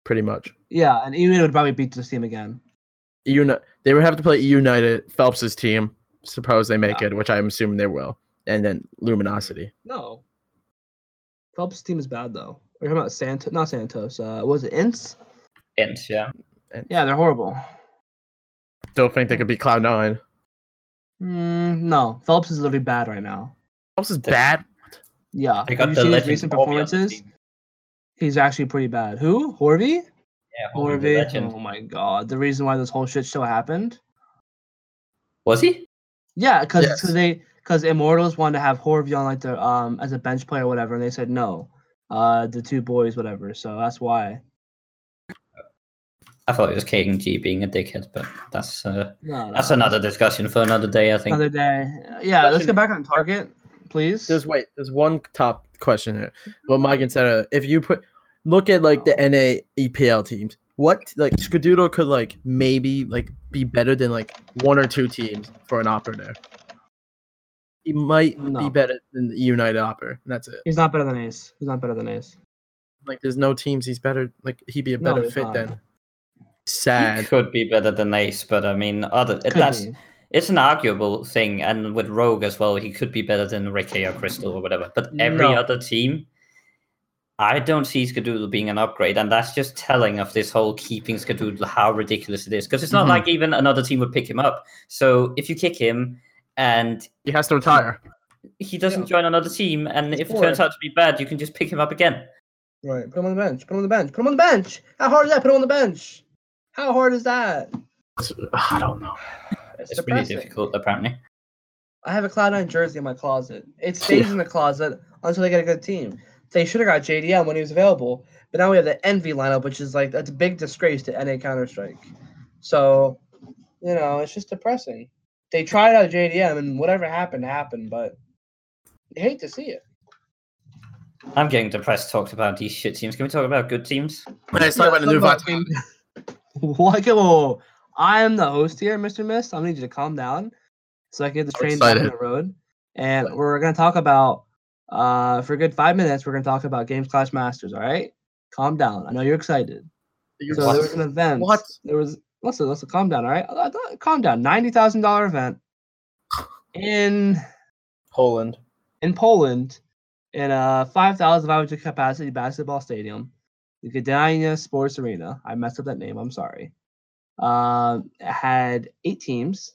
Pretty much. Yeah, and EU would probably beat this team again. E Uni- They would have to play E United, Phelps's team. Suppose they make it, which I'm assuming they will, and then Luminosity. No, Phelps' team is bad though. We're talking about Santos, not Santos. Uh, was it Ints? Int, yeah. Yeah, they're horrible. Still think they could beat Cloud Nine. Mm, no, Phelps is literally bad right now. Phelps is They- bad. Yeah, They have you the seen his recent Horby on the performances? He's actually pretty bad. Who? Horvey? Yeah, Horby, Horvey. Oh my god, the reason why this whole shit show happened. Was he? Yeah, because Yes. they because Immortals wanted to have Horvey on like their um as a bench player or whatever, and they said no. Uh, the two boys, whatever. So that's why. I thought it was KG being a dickhead, but that's uh, No, that's no, another discussion for another day, I think. another day. Yeah, let's get back on target, please. There's wait. There's one top question here. Well, Mike and Sarah, if you put look at like the NA EPL teams, what like Skadoodle could like maybe like be better than like one or two teams for an AWPer there. He might No. be better than the United AWPer. and That's it. He's not better than Ace. He's not better than Ace. Like there's no teams he's better. Like he'd be a better he's fit not. than. He Sad. could be better than Ace, but I mean, other Could that's be. it's an arguable thing, and with Rogue as well, he could be better than Ricky or Crystal or whatever. But every No. other team, I don't see Skadoodle being an upgrade, and that's just telling of this whole keeping Skadoodle how ridiculous it is. Because it's not Mhm. like even another team would pick him up. So if you kick him and He has to retire. he doesn't Yeah. join another team, and if it turns out to be bad, you can just pick him up again. Right. Put him on the bench. Put him on the bench. Put him on the bench. How hard is that? Put him on the bench. How hard is that? I don't know. It's, It's really difficult, apparently. I have a Cloud9 jersey in my closet. It stays in the closet until they get a good team. They should have got JDM when he was available, but now we have the Envy lineup, which is like that's a big disgrace to NA Counter Strike. So, you know, it's just depressing. They tried out JDM, and whatever happened happened, but you hate to see it. I'm getting depressed talking about these shit teams. Can we talk about good teams? Let's talk about the new Talk Vitality. What? Whoa, whoa, whoa. I am the host here, Mr. Mist. I need you to calm down so I can get the train down the road. And we're gonna talk about uh for a good five minutes. We're gonna talk about Games Clash Masters. All right, calm down. I know you're excited. So there was an event. What? There was. Listen, listen. Calm down. All right. Uh, uh, Calm down. Ninety thousand dollar event in Poland. in Poland in a 5,500 capacity basketball stadium, the Gdynia Sports Arena. I messed up that name. I'm sorry. Um, had eight teams,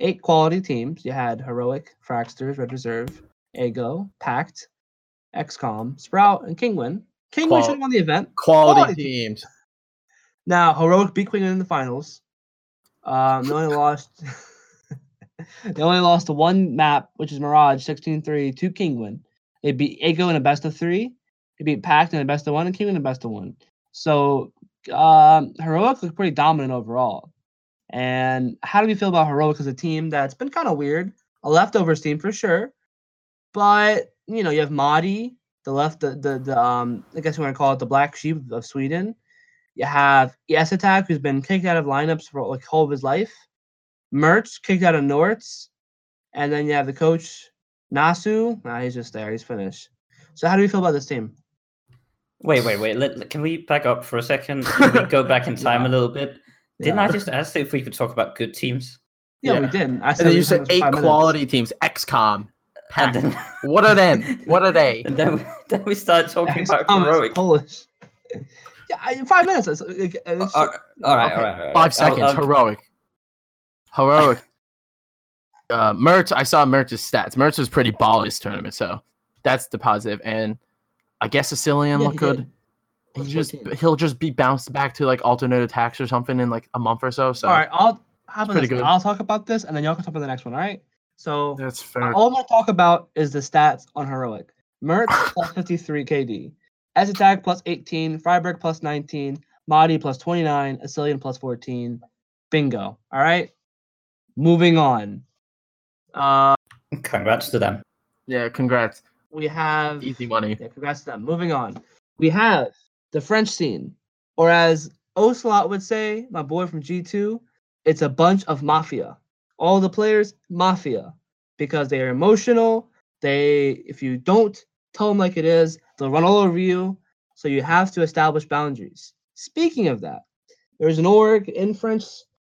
eight quality teams. You had Heroic, Fragsters, Red Reserve, Ego, Pact, x-kom, Sprout, and Kinguin. Kinguin Qual- should have won the event. Quality, Quality teams. Now, Heroic beat Queen in the finals. Um, they only lost. they only lost to one map, which is Mirage 16-3 to Kinguin. They beat Ego in a best of three. They beat Pact in a best of one and Kinguin in a best of one. So um, Heroic looked pretty dominant overall. And how do we feel about Heroic as a team that's been kind of weird? A leftovers team for sure. But, you know, you have MODDII, the left, the, the, the um, I guess you want to call it the black sheep of Sweden. You have es3tag, who's been kicked out of lineups for like whole of his life. Mertz kicked out of Norts. And then you have the coach, Nasu. Nah, he's just there. He's finished. So how do we feel about this team? Wait, wait, wait. Let, can we back up for a second? Can we go back in time a little bit? Didn't I just ask if we could talk about good teams? Yeah, we Yeah. did. I And then you said had eight five minutes. quality teams. x-kom. And Pack. then, What are them? What are they? and then, we, then we started talking X about heroic. Polish. Yeah, five minutes. It's, it- it's- All right, all right, okay. all right, all right. Five I'll- seconds. I'll- Heroic. Heroic. uh, Mertz. I saw Mertz's stats. Mertz was pretty ball this tournament, so that's the positive. And I guess Sicilian Yeah, look he good. did. He Plus just 14. he'll just be bounced back to like Alternate aTTaX or something in like a month or so. So All right, I'll how about pretty this? good. I'll talk about this, and then y'all can talk about the next one. All right. So that's fair. all I'm gonna talk about is the stats on heroic. Mertz plus 53 KD, es3tag plus 18, Friberg plus 19, MODDII plus 29, Sicilian plus 14. Bingo. All right. Moving on. Uh, Congrats to them. Yeah, congrats. we have Easy money. Yeah, congrats to them. Moving on. We have the French scene, or as Ocelote would say, my boy from G2, it's a bunch of mafia. All the players, mafia, because they are emotional. They, if you don't tell them like it is, they'll run all over you. So you have to establish boundaries. Speaking of that, there's an org in French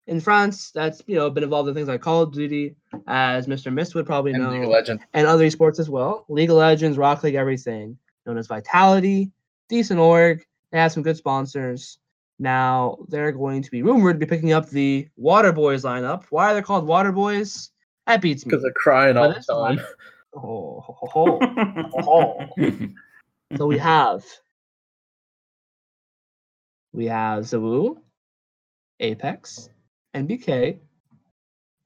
in France that's you know been involved in things like Call of Duty, as Mr. Mist would probably know Legend. and other esports as well. League of Legends, Rock League, everything known as Vitality, decent org. They have some good sponsors. Now they're going to be rumored to be picking up the Water Boys lineup. Why are they called Water Boys? That beats me. Because they're crying all the time. Oh, ho, ho, ho. so we have we have ZywOo, Apex, NBK,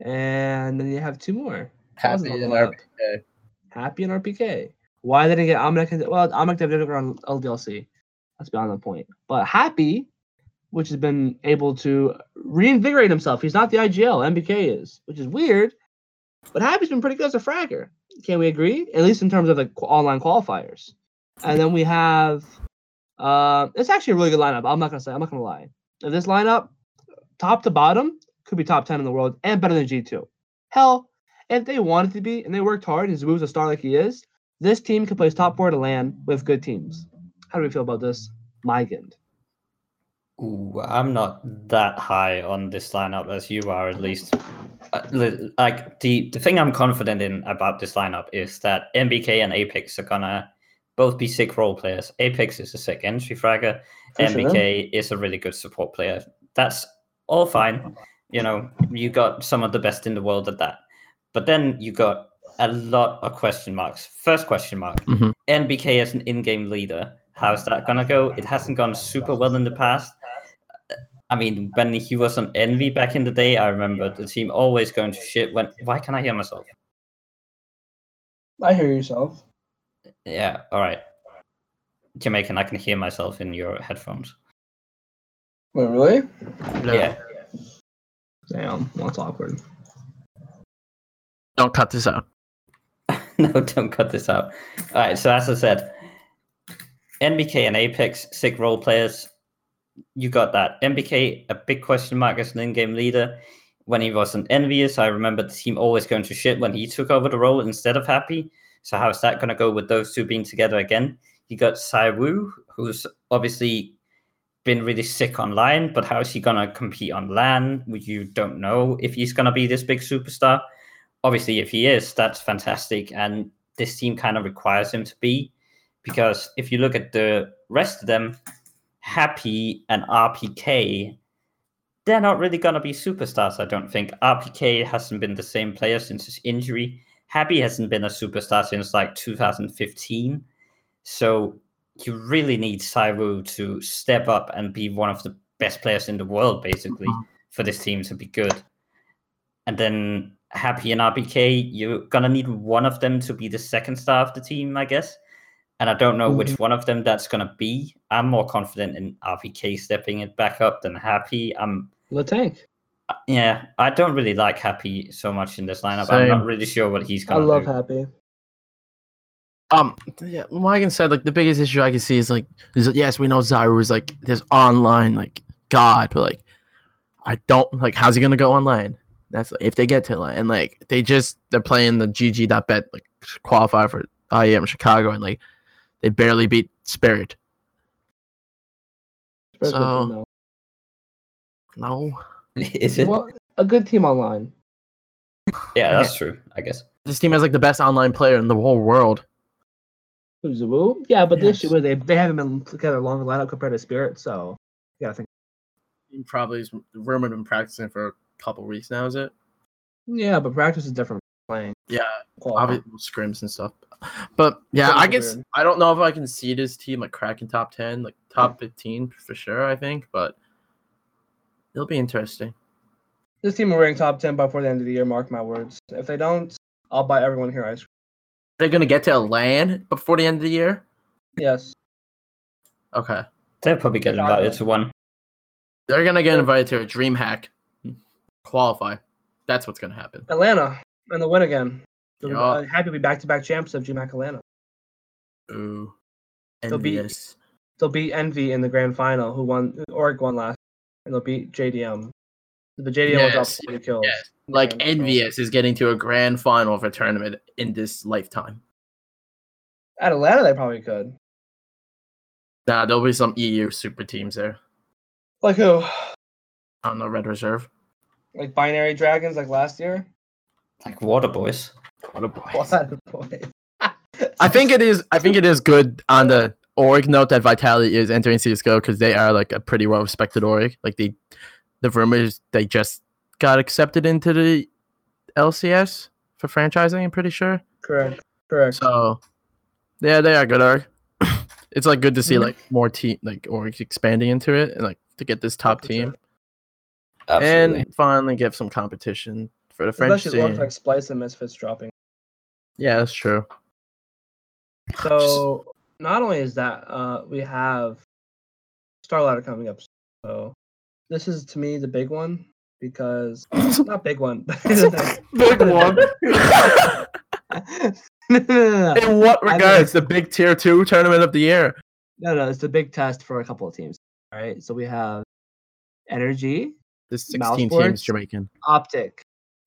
and then you have two more. Happy on lineup. RPK. Happy and RPK. Why didn't get Omnic? Well, Omnic they did on LDLC. That's beyond the point. But Happy, which has been able to reinvigorate himself. He's not the IGL. NBK is, which is weird. But Happy's been pretty good as a fragger. Can we agree? At least in terms of the online qualifiers. And then we have. Uh, it's actually a really good lineup. I'm not gonna say. I'm not gonna lie. If this lineup, top to bottom, could be top ten in the world and better than G2. Hell, if they wanted to be and they worked hard and ZywOo's a star like he is, this team could place top four to land with good teams. How do we feel about this? Mygand. Ooh, I'm not that high on this lineup as you are, at least. Li- Like the the thing I'm confident in about this lineup is that NBK and Apex are gonna both be sick role players. Apex is a sick entry fragger. For sure. NBK is a really good support player. That's all fine. You know, you got some of the best in the world at that. But then you got a lot of question marks. First question mark: Mhm. NBK as an in-game leader. How's that gonna go? It hasn't gone super well in the past. I mean, when he was on Envy back in the day, I remember the team always going to shit. When why can I hear myself? I hear yourself. Yeah, all right. Jamaican, I can hear myself in your headphones. Wait, really? Yeah. Damn, that's awkward. Don't cut this out. no, don't cut this out. All right. So as I said, NBK and Apex sick role players. You got that. NBK, a big question mark as an in-game leader. When he wasn't EnVyUs, I remember the team always going to shit when he took over the role instead of happy. So how's that going to go with those two being together again? You got ZywOo, who's obviously been really sick online, but how is he going to compete on LAN? You don't know if he's going to be this big superstar obviously if he is that's fantastic and this team kind of requires him to be because if you look at the rest of them happy and rpk they're not really going to be superstars i don't think. Rpk hasn't been the same player since his injury. Happy hasn't been a superstar since like 2015 so you really need Cyru to step up and be one of the best players in the world basically mm-hmm. for this team to be good. And then Happy and RPK, you're gonna need one of them to be the second star of the team, I guess. And I don't know which Mhm. one of them that's going to be. I'm more confident in RPK stepping it back up than Happy. I'm The tank. yeah, I don't really like Happy so much in this lineup. I'm not really sure what he's going to do. I love do. Happy. Um, yeah, Megan said like the biggest issue I can see is like, is yes, we know ZywOo is like this online like god, but like, I don't like how's he gonna go online? That's like, if they get to land and like they just they're playing the GG.bet like qualify for IEM Chicago and like they barely beat Spirit. Spurs So- no. No, Is it? Well, a good team online. yeah, that's true. I guess. this team has like the best online player in the whole world. Who's ZywOo? Yeah, but the Yes. issue is they they haven't been together a longer lineup compared to Spirit, so yeah, I think He probably is rumored been practicing for a couple weeks now. Is it? yeah, but practice is different from playing. Yeah, qualifying. obviously scrims and stuff. But yeah, I guess weird. I don't know if I can see this team like cracking top ten, like top hmm. fifteen for sure. I think, but it'll be interesting. This team will rank top ten before the end of the year. Mark my words. If they don't, I'll buy everyone here ice cream. They're gonna get to a land before the end of the year. Yes, Okay, They'll probably get Chicago. invited to one. they're gonna get invited to a DreamHack, hmm. qualify. That's what's gonna happen. Atlanta and the win again. They'll be- Yeah. uh, happy to be back to back champs of GMAC Atlanta. Ooh, They'll be- envious. They'll beat Envy in the grand final, who won Org won last, and they'll beat JDM. The JDM will drop Yes, 40 kills. yes. Like Yeah, EnVyUs is getting to a grand final of a tournament in this lifetime. At Atlanta, they probably could. Nah, there'll be some EU super teams there. Like who? I don't know, Red Reserve. Like Binary Dragons, like last year. Like Water Boys. What a boy. What boy? I think it is. I think it is good on the org note that Vitality is entering CS:GO because they are like a pretty well respected org. Like they, the rumors they just got accepted into the LCS for franchising. I'm pretty sure. correct. Correct. So, yeah, they are good org. it's like good to see Mhm. like more team like orgs expanding into it and like to get this top team. Absolutely. and finally give some competition for the French Especially looks scene. like Splice and Misfits dropping. yeah, that's true. So not only is that, uh, we have StarLadder coming up. So this is to me the big one because not big one. Big one. no, no, no, no. In what I mean- regards? The big tier two tournament of the year. No, no, it's the big test for a couple of teams. All right, so we have NRG, There's Mouse 16 teams? Jamaican. Optic.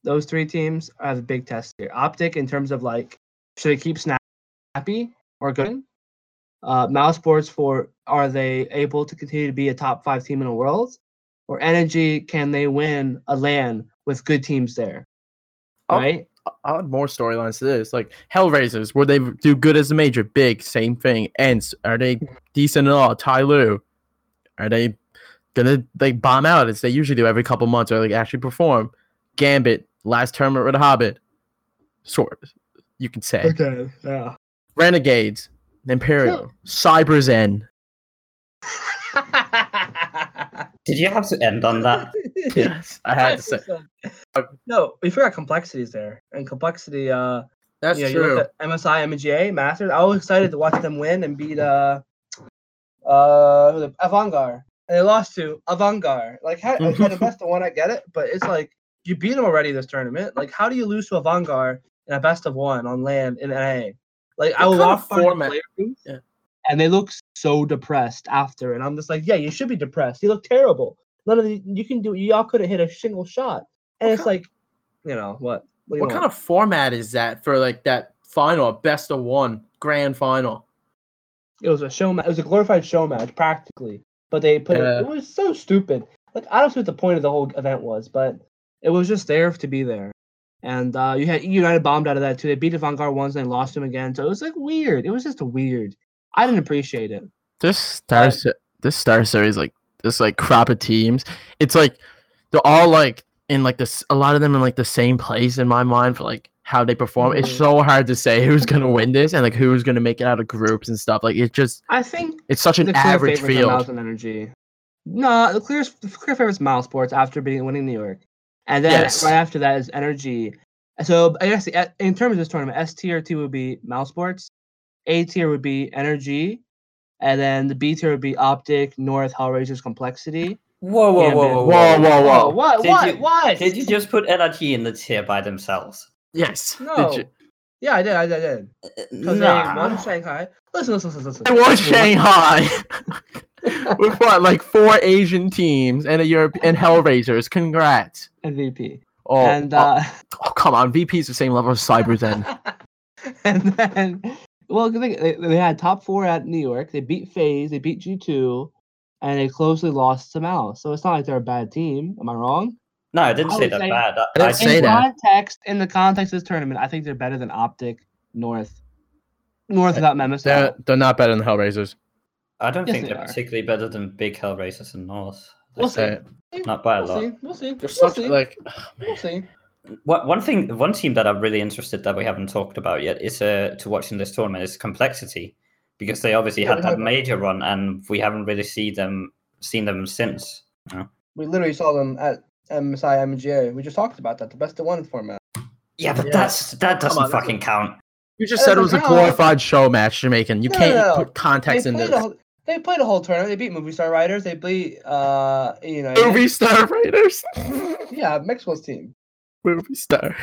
Those three teams have a big test here. Optic, in terms of like, should they keep snappy or good? Uh, Mouse boards for are they able to continue to be a top five team in the world? Or NRG, can they win a LAN with good teams there? Right? I'll add more storylines to this. Like Hellraisers, will they do good as a major? Big, same thing. ENCE, are they decent at all? TyLoo, are they gonna like bomb out as they usually do every couple months or like actually perform? Gambit, last tournament with a Hobbit, sort you can say. Okay. Yeah. Renegades, Imperial, CyberZen. Did you have to end on that? Yes, I had to say. No, we forgot complexities there, and complexity. Uh, That's yeah, you true. look at MSI, MGA, Masters. I was excited to watch them win and beat uh, uh, who the- Avantgarde, and they lost to Avantgarde. Like, how, like, at a best of one, I get it, but it's like you beat them already this tournament. Like, how do you lose to Avantgarde in a best of one on land in NA? Like, I What will walk of by the format- Yeah. and they look so depressed after, and I'm just like, yeah, you should be depressed. You look terrible. None of the you can do. Y'all couldn't hit a single shot, and What it's like, you know what? What, What kind of format is that for like that final, best of one, grand final? It was a show. It was a glorified show match, practically. But they put Yeah. it. It was so stupid. Like I don't see what the point of the whole event was, but it was just there to be there. And uh, you had United bombed out of that too. They beat Vanguard once and they lost him again. So it was like weird. It was just weird. I didn't appreciate it. This star, But- se- this StarSeries, like this, like crop of teams. It's like they're all like in like this. A lot of them in like the same place in my mind for like how they perform. It's Mhm. so hard to say who's gonna win this and like who's gonna make it out of groups and stuff. Like it just, I think it's such an average field. Mouse and NRG. No, the clear the clear favorites Mousesports after beating winning New York, and then Yes. right after that is NRG. So I guess uh, in terms of this tournament, S tier two would be Mousesports, A tier would be Energy, and then the B tier would be Optic, North, Hellraiser's Complexity. Whoa, whoa, whoa, whoa, Whoa, whoa, whoa! What? Did what? you- what? Did you just put NRG in the tier by themselves? Yes. Did No. you- Yeah, I did. I did. I did. Because they won Shanghai. Listen, listen, listen, listen. It was Shanghai. With what, like four Asian teams and a Europe and Hellraisers. Congrats. MVP. Oh, and oh, uh, oh, come on, VP is the same level as Cyberzen. and then, well, they, they, they had top four at New York. They beat FaZe. They beat G2, and they closely lost to Mouse. So it's not like they're a bad team. Am I wrong? No, I didn't I say would that say- bad. I, I didn't I say in that. context, in the context of this tournament, I think they're better than Optic, North, North without Memis. they're, they're not better than Hellraisers. I don't Yes, think they they're are. particularly better than big Hellraisers and North. We'll see. Not by a We'll lot. see. We'll see. They're We'll such see. like We'll see. One one thing, one team that I'm really interested that we haven't talked about yet is uh, to watch in this tournament is Complexity, because they obviously Yeah, had that talked about- major run, and we haven't really seen them seen them since. We literally saw them at MSI MGA. We just talked about that. The best of one format. Yeah, but Yeah. that's that doesn't on, fucking count. you just That said it was a glorified show match, Jamaican. You No, can't no, no. put context they in this. A whole, they played a whole tournament. They beat Movistar Riders. They beat uh you know Movistar Riders. yeah Maxwell's team. Movistar.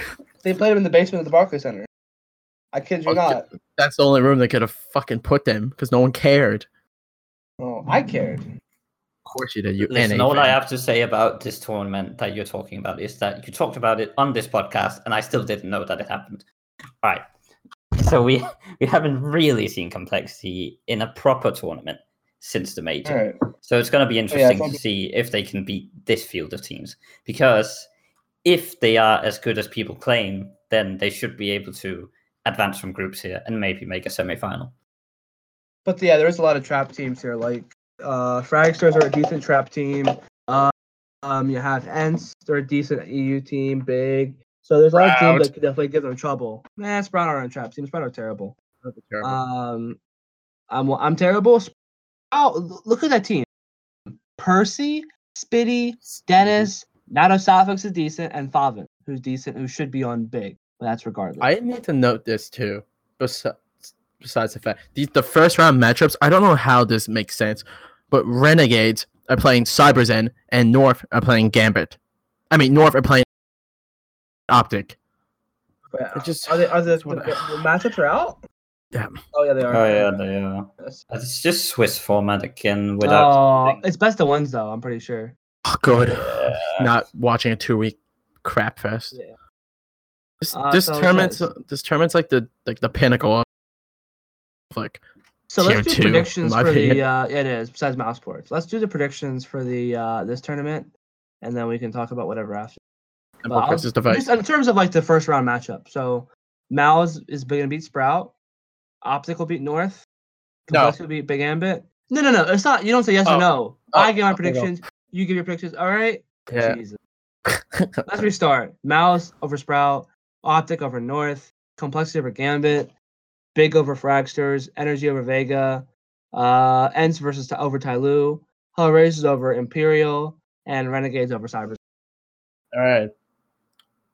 They played them in the basement of the Barclays Center. I kid you Okay. not. That's the only room they could have fucking put them because no one cared. Oh, I cared. Of course you did. You Listen, all I have to say about this tournament that you're talking about is that you talked about it on this podcast, and I still didn't know that it happened. All right. So we we haven't really seen complexity in a proper tournament since the major. All right. So it's going to be interesting it's to see if they can beat this field of teams. Because if they are as good as people claim, then they should be able to advance from groups here and maybe make a semi-final. But yeah, there is a lot of trap teams here. Like uh Fragsters are a decent trap team. Uh, um, you have ENCE, they're a decent EU team, big. So there's a lot of teams that could definitely give them trouble. Nah, Sprout aren't a trap team. Sprout are terrible. Terrible. Um, I'm I'm terrible. Oh, look at that team: Percy, Spiidi, mm-hmm. Dennis, Nato Safix is decent, and faveN, who's decent, who should be on big. But that's regardless. I need to note this too. Besides, besides the fact these the first round matchups, I don't know how this makes sense, but Renegades are playing Cyberzen and North are playing Gambit. I mean, North are playing Optic. But, it just- are they are the, the, the matchups are out? Yeah. Oh yeah, they are. Oh yeah, they are. It's just Swiss format again without. Oh, it's best of ones though. I'm pretty sure. Oh, good. Yeah. Not watching a two week crap fest. Yeah. This, Uh, this so tournament's yes. this tournament's like the like the pinnacle of like So Tier let's do two, predictions my for the. Uh, yeah, it is. Besides Mousesports, let's do the predictions for the uh this tournament, and then we can talk about whatever after. But I'll- versus device. Just in terms of like the first round matchup. So Mal's is going to beat Sprout. Optic will beat North. No. Complex will beat Big Ambit. No, no, no. It's not. You don't say yes Oh. or no. Oh, I give my predictions. You give your predictions. All right. Yeah. Jesus. Let's restart. Mouse over Sprout. Optic over North. Complexity over Gambit. Big over Fragsters. NRG over Vega. Uh, ENCE versus over Tyloo. Hellraisers over Imperial. And Renegades over Cyber. All right.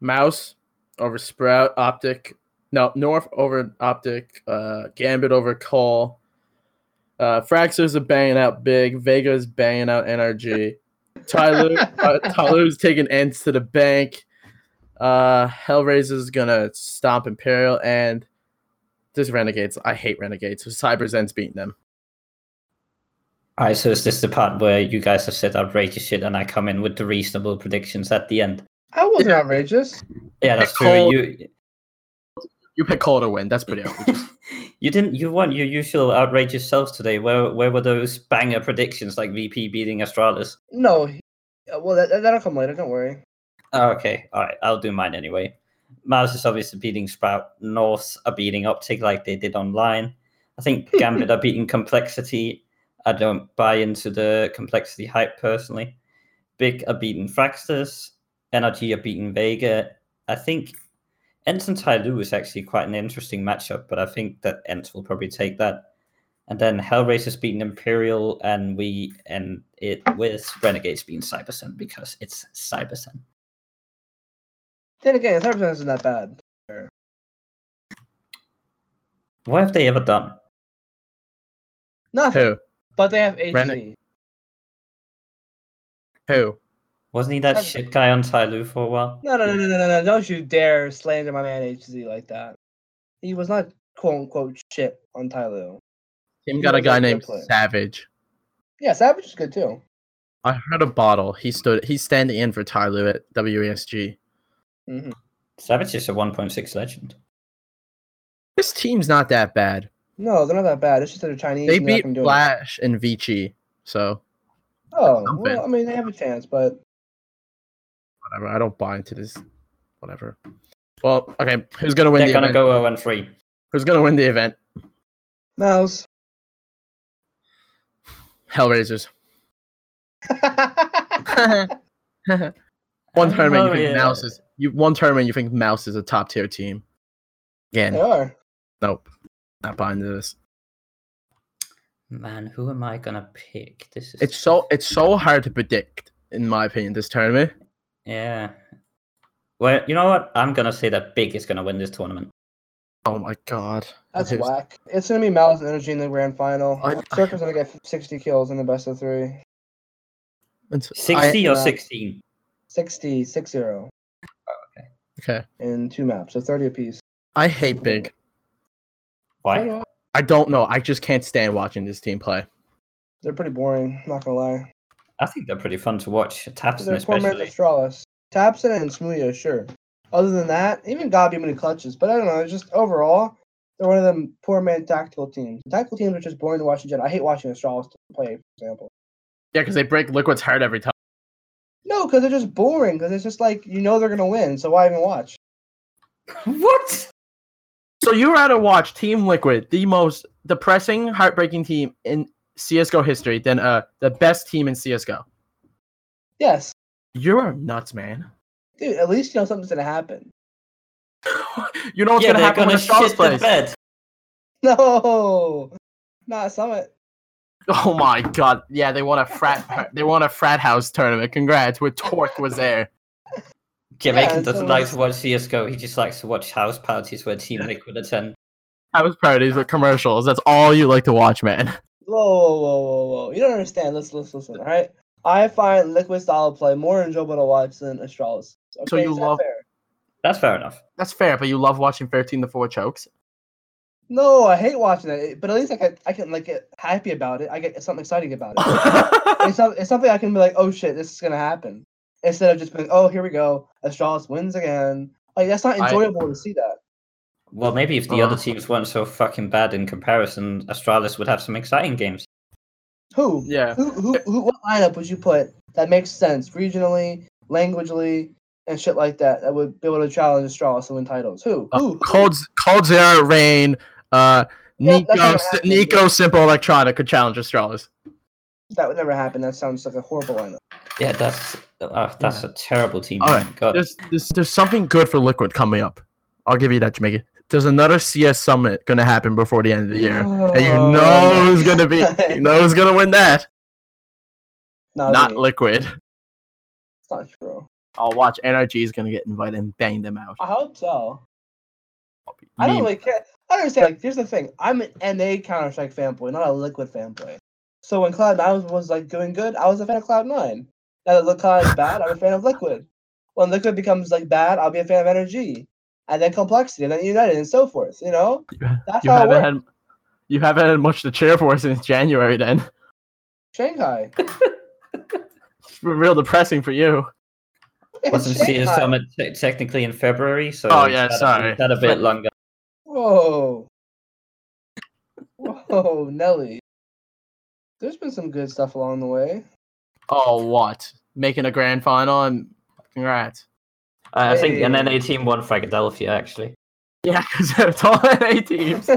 Mouse over Sprout, Optic. No, North over Optic. Uh, Gambit over Call. Uh, Fragsters are banging out big. Vega's banging out NRG. Tyloo, uh, Tyloo's taking ENCE to the bank. Uh, Hellraiser's gonna stomp Imperial and this Renegades. I hate Renegades. So Cyberzen's beating them. All right, so is this the part where you guys have said outrageous shit, and I come in with the reasonable predictions at the end? I wasn't outrageous. Yeah, that's true. Cole- You You pick Call to win. That's pretty outrageous. you didn't you won your usual outrageous self today. Where where were those banger predictions like VP beating Astralis? No. uh, Well, that, that- that'll come later. Don't worry. Oh, okay, all right, I'll do mine anyway. Mars is obviously beating Sprout. North are beating Optic like they did online. I think Gambit are beating Complexity. I don't buy into the Complexity hype personally. Big are beating Fragsters. NRG are beating Vega. I think ENCE and Tyloo is actually quite an interesting matchup, but I think that ENCE will probably take that. And then Hellraiser's beating Imperial, and we end it with Renegades beating Cyberzen because it's Cyberzen. Then again, Cyberzen isn't that bad. What have they ever done? Nothing. Who? But they have HZ. Rennick. Who? Wasn't he that That's- shit guy on Tyloo for a while? No, no, no, no, no, no, no! Don't you dare slander my man HZ like that. He was not quote unquote shit on Tyloo. Team He got a guy named player. Savage. Yeah, Savage is good too. I heard a bottle. He stood. He's standing in for Tyloo at WESG. hmm Savage is a 1.6 legend. This team's not that bad. No, they're not that bad. It's just that they're Chinese. They and beat gonna do it. Flash and Vici, so Oh, well, I mean, they have a chance, but whatever. I don't buy into this. Whatever. Well, okay. Who's gonna win They're the gonna event? go 0 and 3. Who's gonna win the event? Mouse. Hellraisers. one Oh, tournament you oh, think yeah. Mouse is you one tournament you think Mouse is a top tier team. Again, they are. nope. Not buying into this. Man, who am I gonna pick? This is It's so it's so hard to predict, in my opinion, this tournament. Yeah. Well, you know what? I'm gonna say that Big is gonna win this tournament. Oh my god. That's Who's- whack. It's gonna be Mouse and Energy in the grand final. I- Circle's gonna get 60 kills in the best of three. It's- 60 or uh, 16? 60, 6 0 I- okay. in two maps, so 30 apiece. I hate big. Why? I don't know. I just can't stand watching this team play. They're pretty boring, not gonna lie. I think they're pretty fun to watch. tabseN They're poor man's especially. Astralis. tabseN and smooya, sure. Other than that, even God be many clutches. But I don't know, it's just overall, they're one of them poor man tactical teams. Tactical teams are just boring to watch in general. I hate watching Astralis play, for example. Yeah, because they break Liquid's heart every time. No, because they're just boring. Because it's just like you know they're gonna win, so why even watch? what? So you rather watch Team Liquid, the most depressing, heartbreaking team in CS:GO history, than uh the best team in CS:GO? Yes, You're nuts, man. dude. At least you know something's gonna happen. you know what's yeah, gonna they're happen gonna when Astralis shit the plays? bed. No, not Summit. Oh my god! Yeah, they won a frat. they won a frat house tournament. Congrats! Where Torque was there. Jamaican Yeah, doesn't so like to watch CSGO. He just likes to watch house parties where Team Liquid attend. House parties with commercials. That's all you like to watch, man. Whoa, whoa, whoa, whoa, whoa! You don't understand. Let's let's listen. All right, I find Liquid style play more enjoyable to watch than Astralis. Okay, So you love- fair? That's fair enough. That's fair, but you love watching 13 to 4 chokes. No, I hate watching it, but at least I can I can like get happy about it. I get something exciting about it. it's, some, it's something I can be like, oh shit, this is gonna happen, instead of just being, oh here we go, Astralis wins again. Like that's not I- enjoyable to see that. Well, maybe if the other Uh. teams weren't so fucking bad in comparison, Astralis would have some exciting games. Who? yeah. Who? Who? Who? What lineup would you put that makes sense regionally, languagely, and shit like that that would be able to challenge Astralis and win titles? Who? Uh, Who? Cold, coldzera, Rain, uh, Yeah, NiKo, that's not gonna Si- happen. NiKo, s1mple Electronic could challenge Astralis. That would never happen. That sounds like a horrible lineup. Yeah, that's uh, that's a terrible team. All right, God. There's, there's, there's something good for Liquid coming up. I'll give you that, Jamaica. There's another CS Summit gonna happen before the end of the year, and you Oh, know who's gonna be, you know who's gonna win that. Not. Liquid. It's not true. I'll watch NRG is gonna get invited and bang them out. I hope so. I don't really care. I understand. Like, here's the thing. I'm an NA Counter Strike fanboy, not a Liquid fanboy. So when Cloud Nine was, was like doing good, I was a fan of Cloud Nine. Now that Cloud is bad, I'm a fan of Liquid. When Liquid becomes like bad, I'll be a fan of NRG, and then Complexity, and then United, and so forth. You know, that's You how haven't had, you haven't had much to cheer for since January. Then Shanghai. it's been real depressing for you. It's Wasn't CS Shanghai. Summit te- technically in February? So Oh, yeah, had a- sorry. it's had a bit longer. Whoa. Whoa, Nelly. There's been some good stuff along the way. Oh, what? Making a grand final and congrats. Uh, I think an Hey. NA team won Philadelphia actually. Yeah, because it's all NA teams.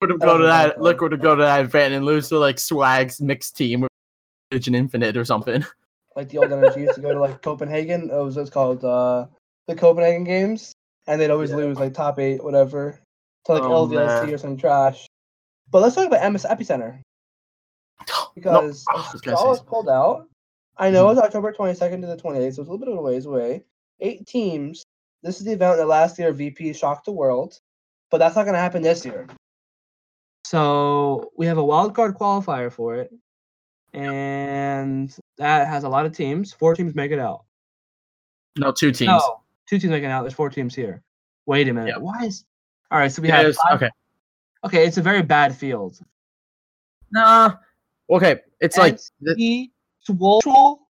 Would have go to was that. fun. Look, would have go to that event and lose to like Swag's mixed team with Vision Infinite or something. like the old NRG used to go to like Copenhagen. It was it's called uh the Copenhagen Games, and they'd always Yeah. lose like top eight, whatever, to like Oh, LDLC man. or some trash. But let's talk about MS Epicenter because No, I was gonna say Astralis something. pulled out. I know mm-hmm. it's October twenty second to the twenty eighth, so it's a little bit of a ways away. Eight teams. This is the event that last year VP shocked the world. but that's not going to happen this year. So we have a wild card qualifier for it, and that has a lot of teams. Four teams make it out. No, two teams. No, two teams making it out. There's four teams here. Wait a minute. Yeah. Why is? All right, so we Yeah, have five- okay. Okay, it's a very bad field. Nah. Okay, it's like the, the Swole.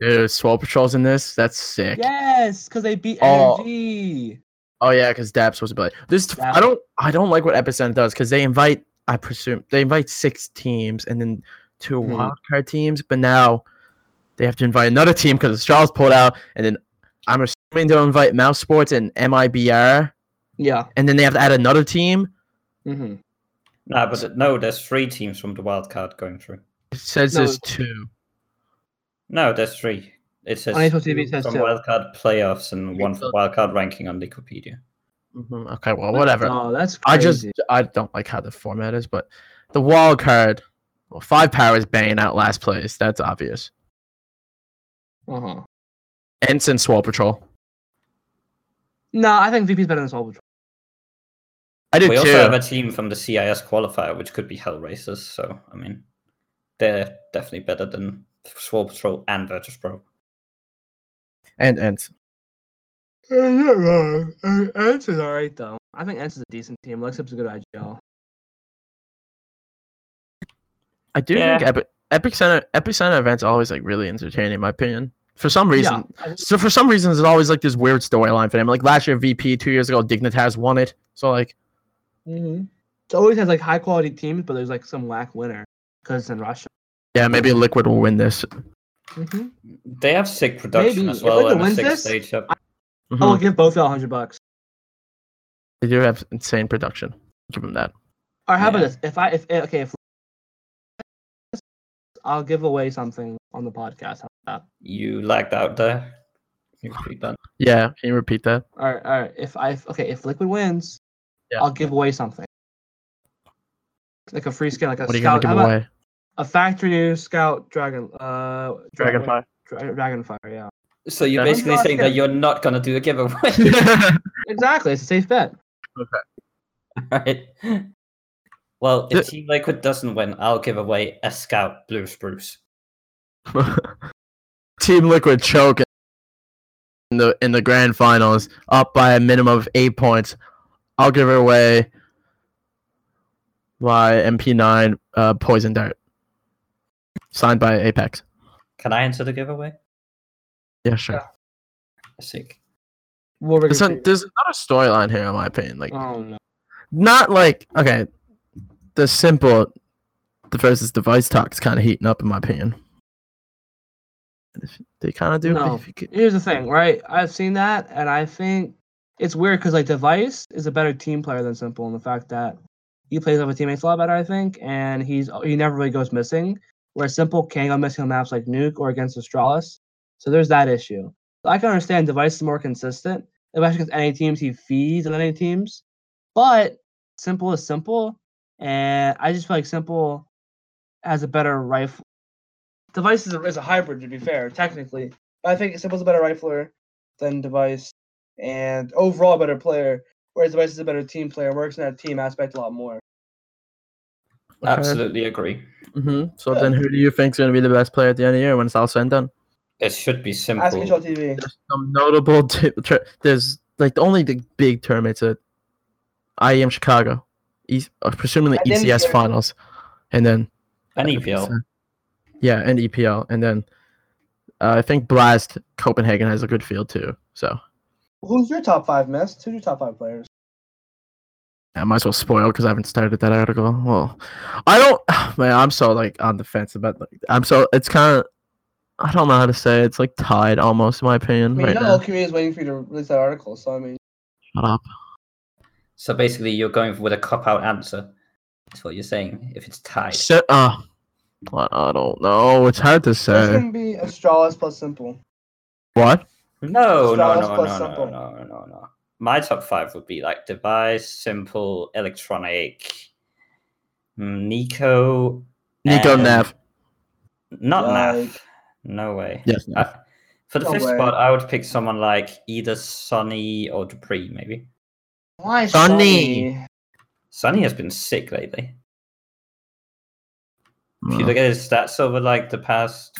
dude, Swole Patrol's in this. That's sick. Yes, because they beat Oh. Energy. Oh yeah, because Dab's supposed to be like this. I don't. I don't like what Epicenter does because they invite. I presume they invite six teams and then 2 Mhm. wild card teams, but now they have to invite another team because Charles pulled out, and then I'm assuming they'll invite Mousesports and MIBR, Yeah. and then they have to add another team. Mm-hmm. No, but no, there's three teams from the wild card going through. It says No, there's two. No, there's three. It says On TV it says from two. wildcard playoffs and one for so- wildcard ranking on Wikipedia. Mhm, Okay, well, whatever. Oh, that's I just I don't like how the format is, but the wild card, well, five power is banging out last place. That's obvious. Uh-huh. Ensign Swole Patrol. No, I think VP's better than Swole Patrol. I do we too. also have a team from the CIS qualifier, which could be Hellraisers. So I mean, they're definitely better than Swole Patrol and Virtus Pro. and Ensign. You're not wrong. ENCE is alright though. I think ENCE is a decent team. Aleksib's a good IGL. I do Yeah. think Epic Epicenter Epic Center events are always like really entertaining, in my opinion. For some reason, Yeah. so for some reasons, it's always like this weird storyline for them. Like last year, VP, two years ago, Dignitas won it. So like, Mm-hmm. It always has like high quality teams, but there's like some whack winner because in Russia. yeah, maybe Liquid will win this. Mm-hmm. They have sick production Maybe. as well Liquid and a wins sick this, stage up. Mhm. I will give both y'all hundred bucks. They do have insane production. Give them that. Or how about this? If I if eh, okay if I'll give away something on the podcast. How about that? You lagged out there. You repeat that. Yeah, can you repeat that? All right, all right. If I okay if Liquid wins, Yeah. I'll give away something. Like a free skin, like a What are you gonna scout. give how about away? A factory new scout dragon. Uh, dra- Dragonfire. Dra- Dragonfire. Yeah. So you're Yeah. basically saying that you're not gonna do a giveaway, Exactly. It's a safe bet. Okay. Right? Well, The- if Team Liquid doesn't win, I'll give away a Scout Blue Spruce. Team Liquid choke in the in the grand finals, up by a minimum of eight points. I'll give it away my MP9 uh, Poison Dart, signed by Apex. Can I enter the giveaway? Yeah, sure. Sick. What we're There's, gonna a, another storyline here, in my opinion. Like, Oh no. not like okay, the s1mple, the versus dev1ce talk is kind of heating up, in my opinion. They kind of do. No. if you could- Here's the thing, right? I've seen that, and I think it's weird because like dev1ce is a better team player than s1mple, and the fact that he plays with teammates a lot better, I think, and he's he never really goes missing. Whereas s1mple can go missing on maps like Nuke or against Astralis. So there's that issue. I can understand dev1ce is more consistent, especially against any teams he feeds on any teams. But s1mple is s1mple, and I just feel like s1mple has a better rifle. dev1ce is a, is a hybrid, to be fair, technically. But I think s1mple's a better rifler than dev1ce, and overall a better player. Whereas dev1ce is a better team player, works in that team aspect a lot more. Absolutely agree. Mhm. So Yeah. then, who do you think is going to be the best player at the end of the year when it's all said and done? It should be Ask s1mple. HL TV. There's some notable. T- tur- there's like the only the big tournaments at IEM Chicago, e- uh, presumably I didn't ECS hear- finals, and then An EPL. yeah, and EPL, and then uh, I think Blast Copenhagen has a good field too. So Who's your top five, Miss? Who's your top five players? I might as well spoil because I haven't started that article. Well, I don't. Man, I'm so like on the fence about. Like, I'm so it's kind of. I don't know how to say it. It's like tied almost, in my opinion. I mean, right you know, now. all community is waiting for you to release that article. So I mean, Shut up. So basically, you're going with a cop out answer. That's what you're saying. If it's tied. So, uh, I I don't know. It's hard to it's say. gonna be Astralis plus s1mple. What? No, no, Straus no, no, plus no, no, no, no. My top five would be like dev1ce, s1mple, Electronic, mm, NiKo. NiKo and- Naf. Not Like- Naf. No way. Yes, Naf. Uh, for the No fifth way. spot, I would pick someone like either suNny or dupreeh, maybe. Why suNny? suNny? suNny has been sick lately. If you look at his stats over like the past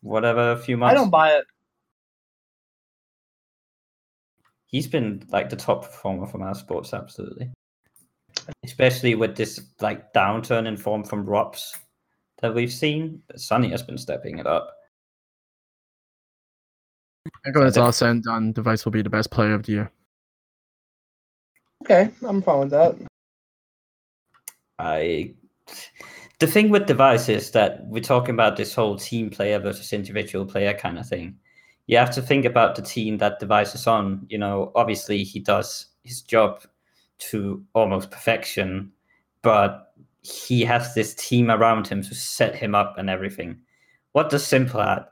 whatever a few months, I don't buy it. He's been like the top performer from our sports, absolutely. Especially with this like downturn in form from ropz that we've seen, suNny has been stepping it up. I think when it's all said and done, dev1ce will be the best player of the year. Okay, I'm fine with that. I the thing with dev1ce is that we're talking about this whole team player versus individual player kind of thing. You have to think about the team that dev1ce is on. You know, obviously he does his job to almost perfection, but he has this team around him to set him up and everything. What does s1mple have?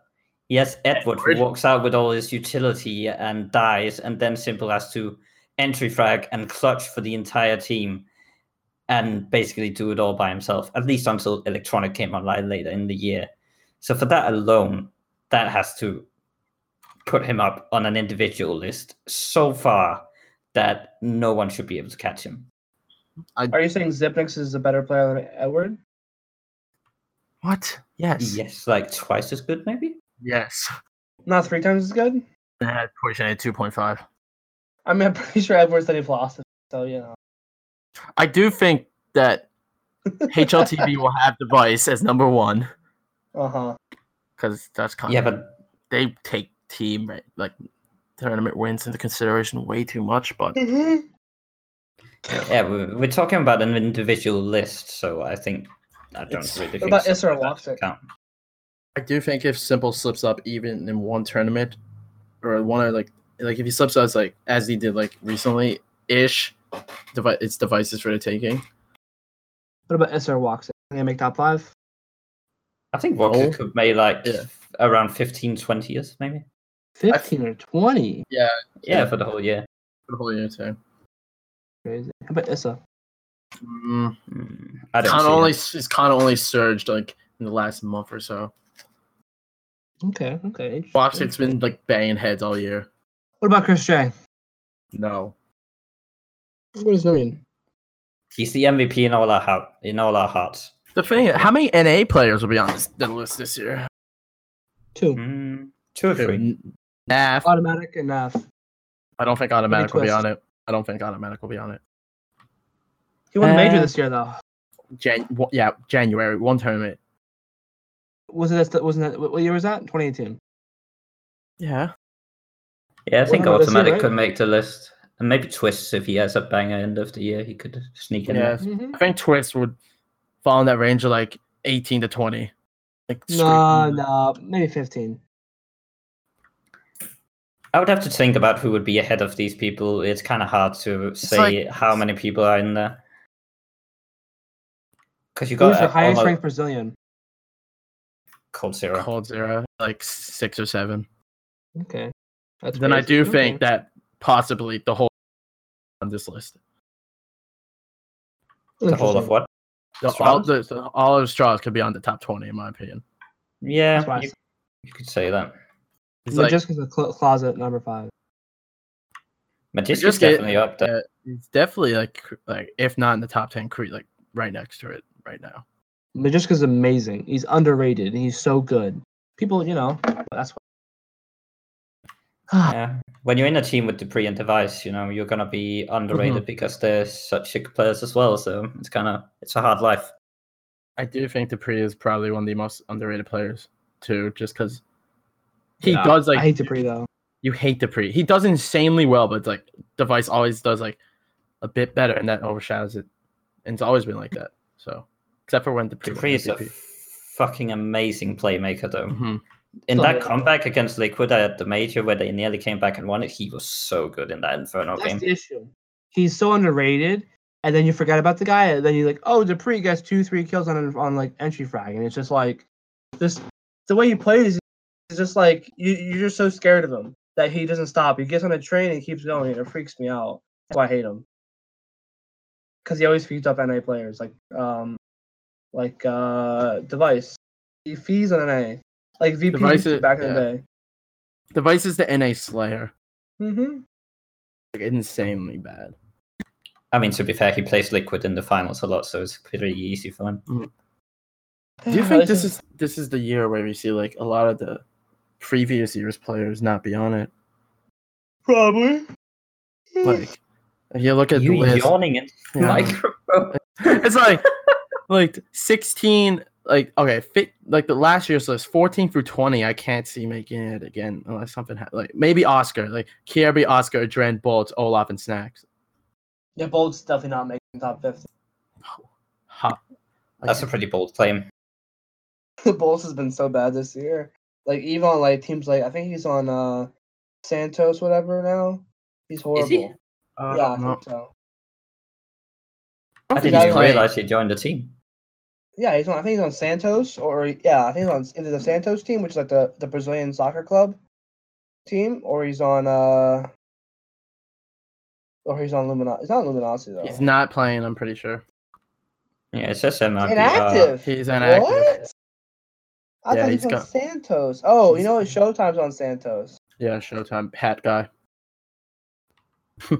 He has Edward who Edward. walks out with all his utility and dies, and then s1mple has to entry frag and clutch for the entire team and basically do it all by himself, at least until Electronic came online later in the year. So for that alone, that has to put him up on an individual list so far that no one should be able to catch him. Are you saying Zipnix is a better player than Edward? What? Yes. Yes, like twice as good, maybe. Yes. Not three times as good? They had pushing at 2.5. I mean, I'm pretty sure Edward's studied philosophy, so you know. I do think that HLTV will have dev1ce as number one Uh huh. because that's kind Yeah, of Yeah, but they take team right, like tournament wins into consideration way too much. But Mm-hmm. yeah, we're, we're talking about an individual list, so I think I don't It's- really What think about so. Isra That count. I do think if s1mple slips up even in one tournament or one of like like if he slips up like as he did like recently ish, dev1ce it's devices for the taking. What about SR Walks? Can they make top five? I think Walker Oh. could make like Yeah. around 15, 20 years, maybe. 15 or 20? Yeah, Yeah. for the whole year. For the whole year too. Crazy. How about Issa? Mm, Mm, I don't kind see of only that. it's kind of only surged like in the last month or so. Okay, okay. Box, it's been like banging heads all year. What about Chris J? No. What does that mean? He's the MVP in all our heart, in all our hearts. The thing, how many NA players will be on this the list this year? Two. Mm, two or three. N- Naf. autimatic and uh, I don't think autimatic will be on it. I don't think autimatic will be on it. he won a major Uh, this year though. Jan- wha- yeah, January one tournament. Was it? that- Wasn't that? What year was that? 2018. Yeah. Yeah, I think Well, that's it, autimatic right? could make the list, and maybe Twistzz if he has a banger end of the year, he could sneak in. Yeah. Mm-hmm. I think Twistzz would fall in that range of like 18 to 20. Like No, no, maybe 15. I would have to think about who would be ahead of these people. It's kind of hard to say like- how many people are in there. Because you Who's got the uh, highest almost ranked Brazilian? coldzera. Cold Zero, like six or seven. Okay. That's then I do Okay. think that possibly the whole on this list. The whole of what? The, all, the, the- all of straws could be on the top 20 in my opinion. Yeah, That's why I you, you could say that. It's No, like, just because the cl- closet number five. Magician's just get- definitely up there. uh, it's definitely like like if not in the top 10, cre- like right next to it right now. Majestica's amazing. He's underrated. and He's so good. People, you know, that's why. Yeah. When you're in a team with dupreeh and dev1ce, you know, you're gonna be underrated Mm-hmm. because they're such sick players as well. So it's kind of it's a hard life. I do think dupreeh is probably one of the most underrated players too, just because he Yeah, does like I hate dupreeh though. you hate dupreeh. He does insanely well, but it's like dev1ce always does like a bit better, and that overshadows it. And it's always been like that. So except for when dupreeh, dupreeh is a fucking amazing playmaker, though. Mhm. In Oh, that yeah. comeback against Liquid at the major, where they nearly came back and won it, he was so good in that Inferno That's game. the issue. He's so underrated, and then you forget about the guy, and then you're like, oh, dupreeh gets two, three kills on on like entry frag, and it's just like, just the way he plays is just like you you're just so scared of him that he doesn't stop. He gets on a train and keeps going, and it freaks me out. That's why I hate him. Because he always feeds up NA players, like um, like uh, dev1ce. He feeds on NA, like VP dev1ce is- back in yeah. the day. dev1ce is the NA Slayer, Mm-hmm. like insanely bad. I mean, to be fair, he plays Liquid in the finals a lot, so it's pretty easy for him. Do you think this is this is the year where we see like a lot of the previous year's players not be on it? probably? Like, if you look at You the list, yawning in Yeah. microphone. it's like like 16 like okay fit like the last year's list 14 through 20 i can't see making it again unless something ha- like maybe oskar like kirby oskar dren boltz olaf and Snax Yeah, Bolt's definitely not making top 50. ha That's a pretty bold claim. The boltz has been so bad this year. Like even on like teams like I think he's on uh Santos whatever now. He's horrible. Is he? uh, yeah, I no. think so. I think didn't he's even playing. realize he joined the team. Yeah, he's on. I think he's on Santos, or yeah, I think he's on either the Santos team, which is like the the Brazilian soccer club team, or he's on uh, or he's on Luminosity. He's not on Luminosity though. he's not playing i'm pretty sure Yeah, it's just him. inactive. he's inactive What? I Yeah, thought he's he's on got- Santos. Oh, you know what? Showtime's on Santos. yeah showtime hat guy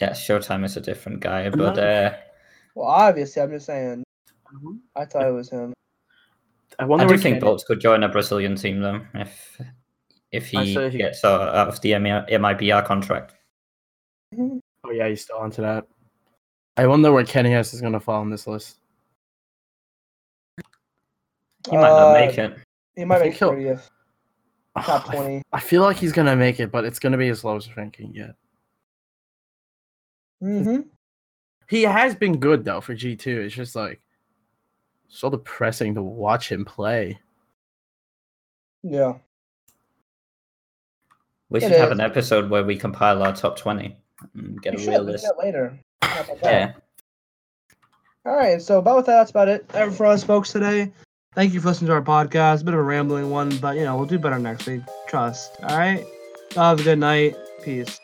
Yeah, Showtime is a different guy, but uh, Well, obviously, I'm just saying. Mm-hmm. I thought it was him. i wonder. I wonder do where think Kenny- boltz could join a Brazilian team though, if if he he- gets out out of the MIBR contract. oh yeah he's still onto that i wonder where kennyS is going to fall on this list He might not Uh, make it. He might I make think 30th, top 20. I feel like he's gonna make it, but it's gonna be his lowest ranking yet. Mm-hmm. He has been good though for G two. It's just like so depressing to watch him play. Yeah. We It should have is. an episode where we compile our top twenty and get We a should. real list. that later. That? Yeah. All right. So about with that, that's about it ever for us folks today. Thank you for listening to our podcast. A bit of a rambling one, but you know we'll do better next week. Trust. All right. Have a good night. Peace.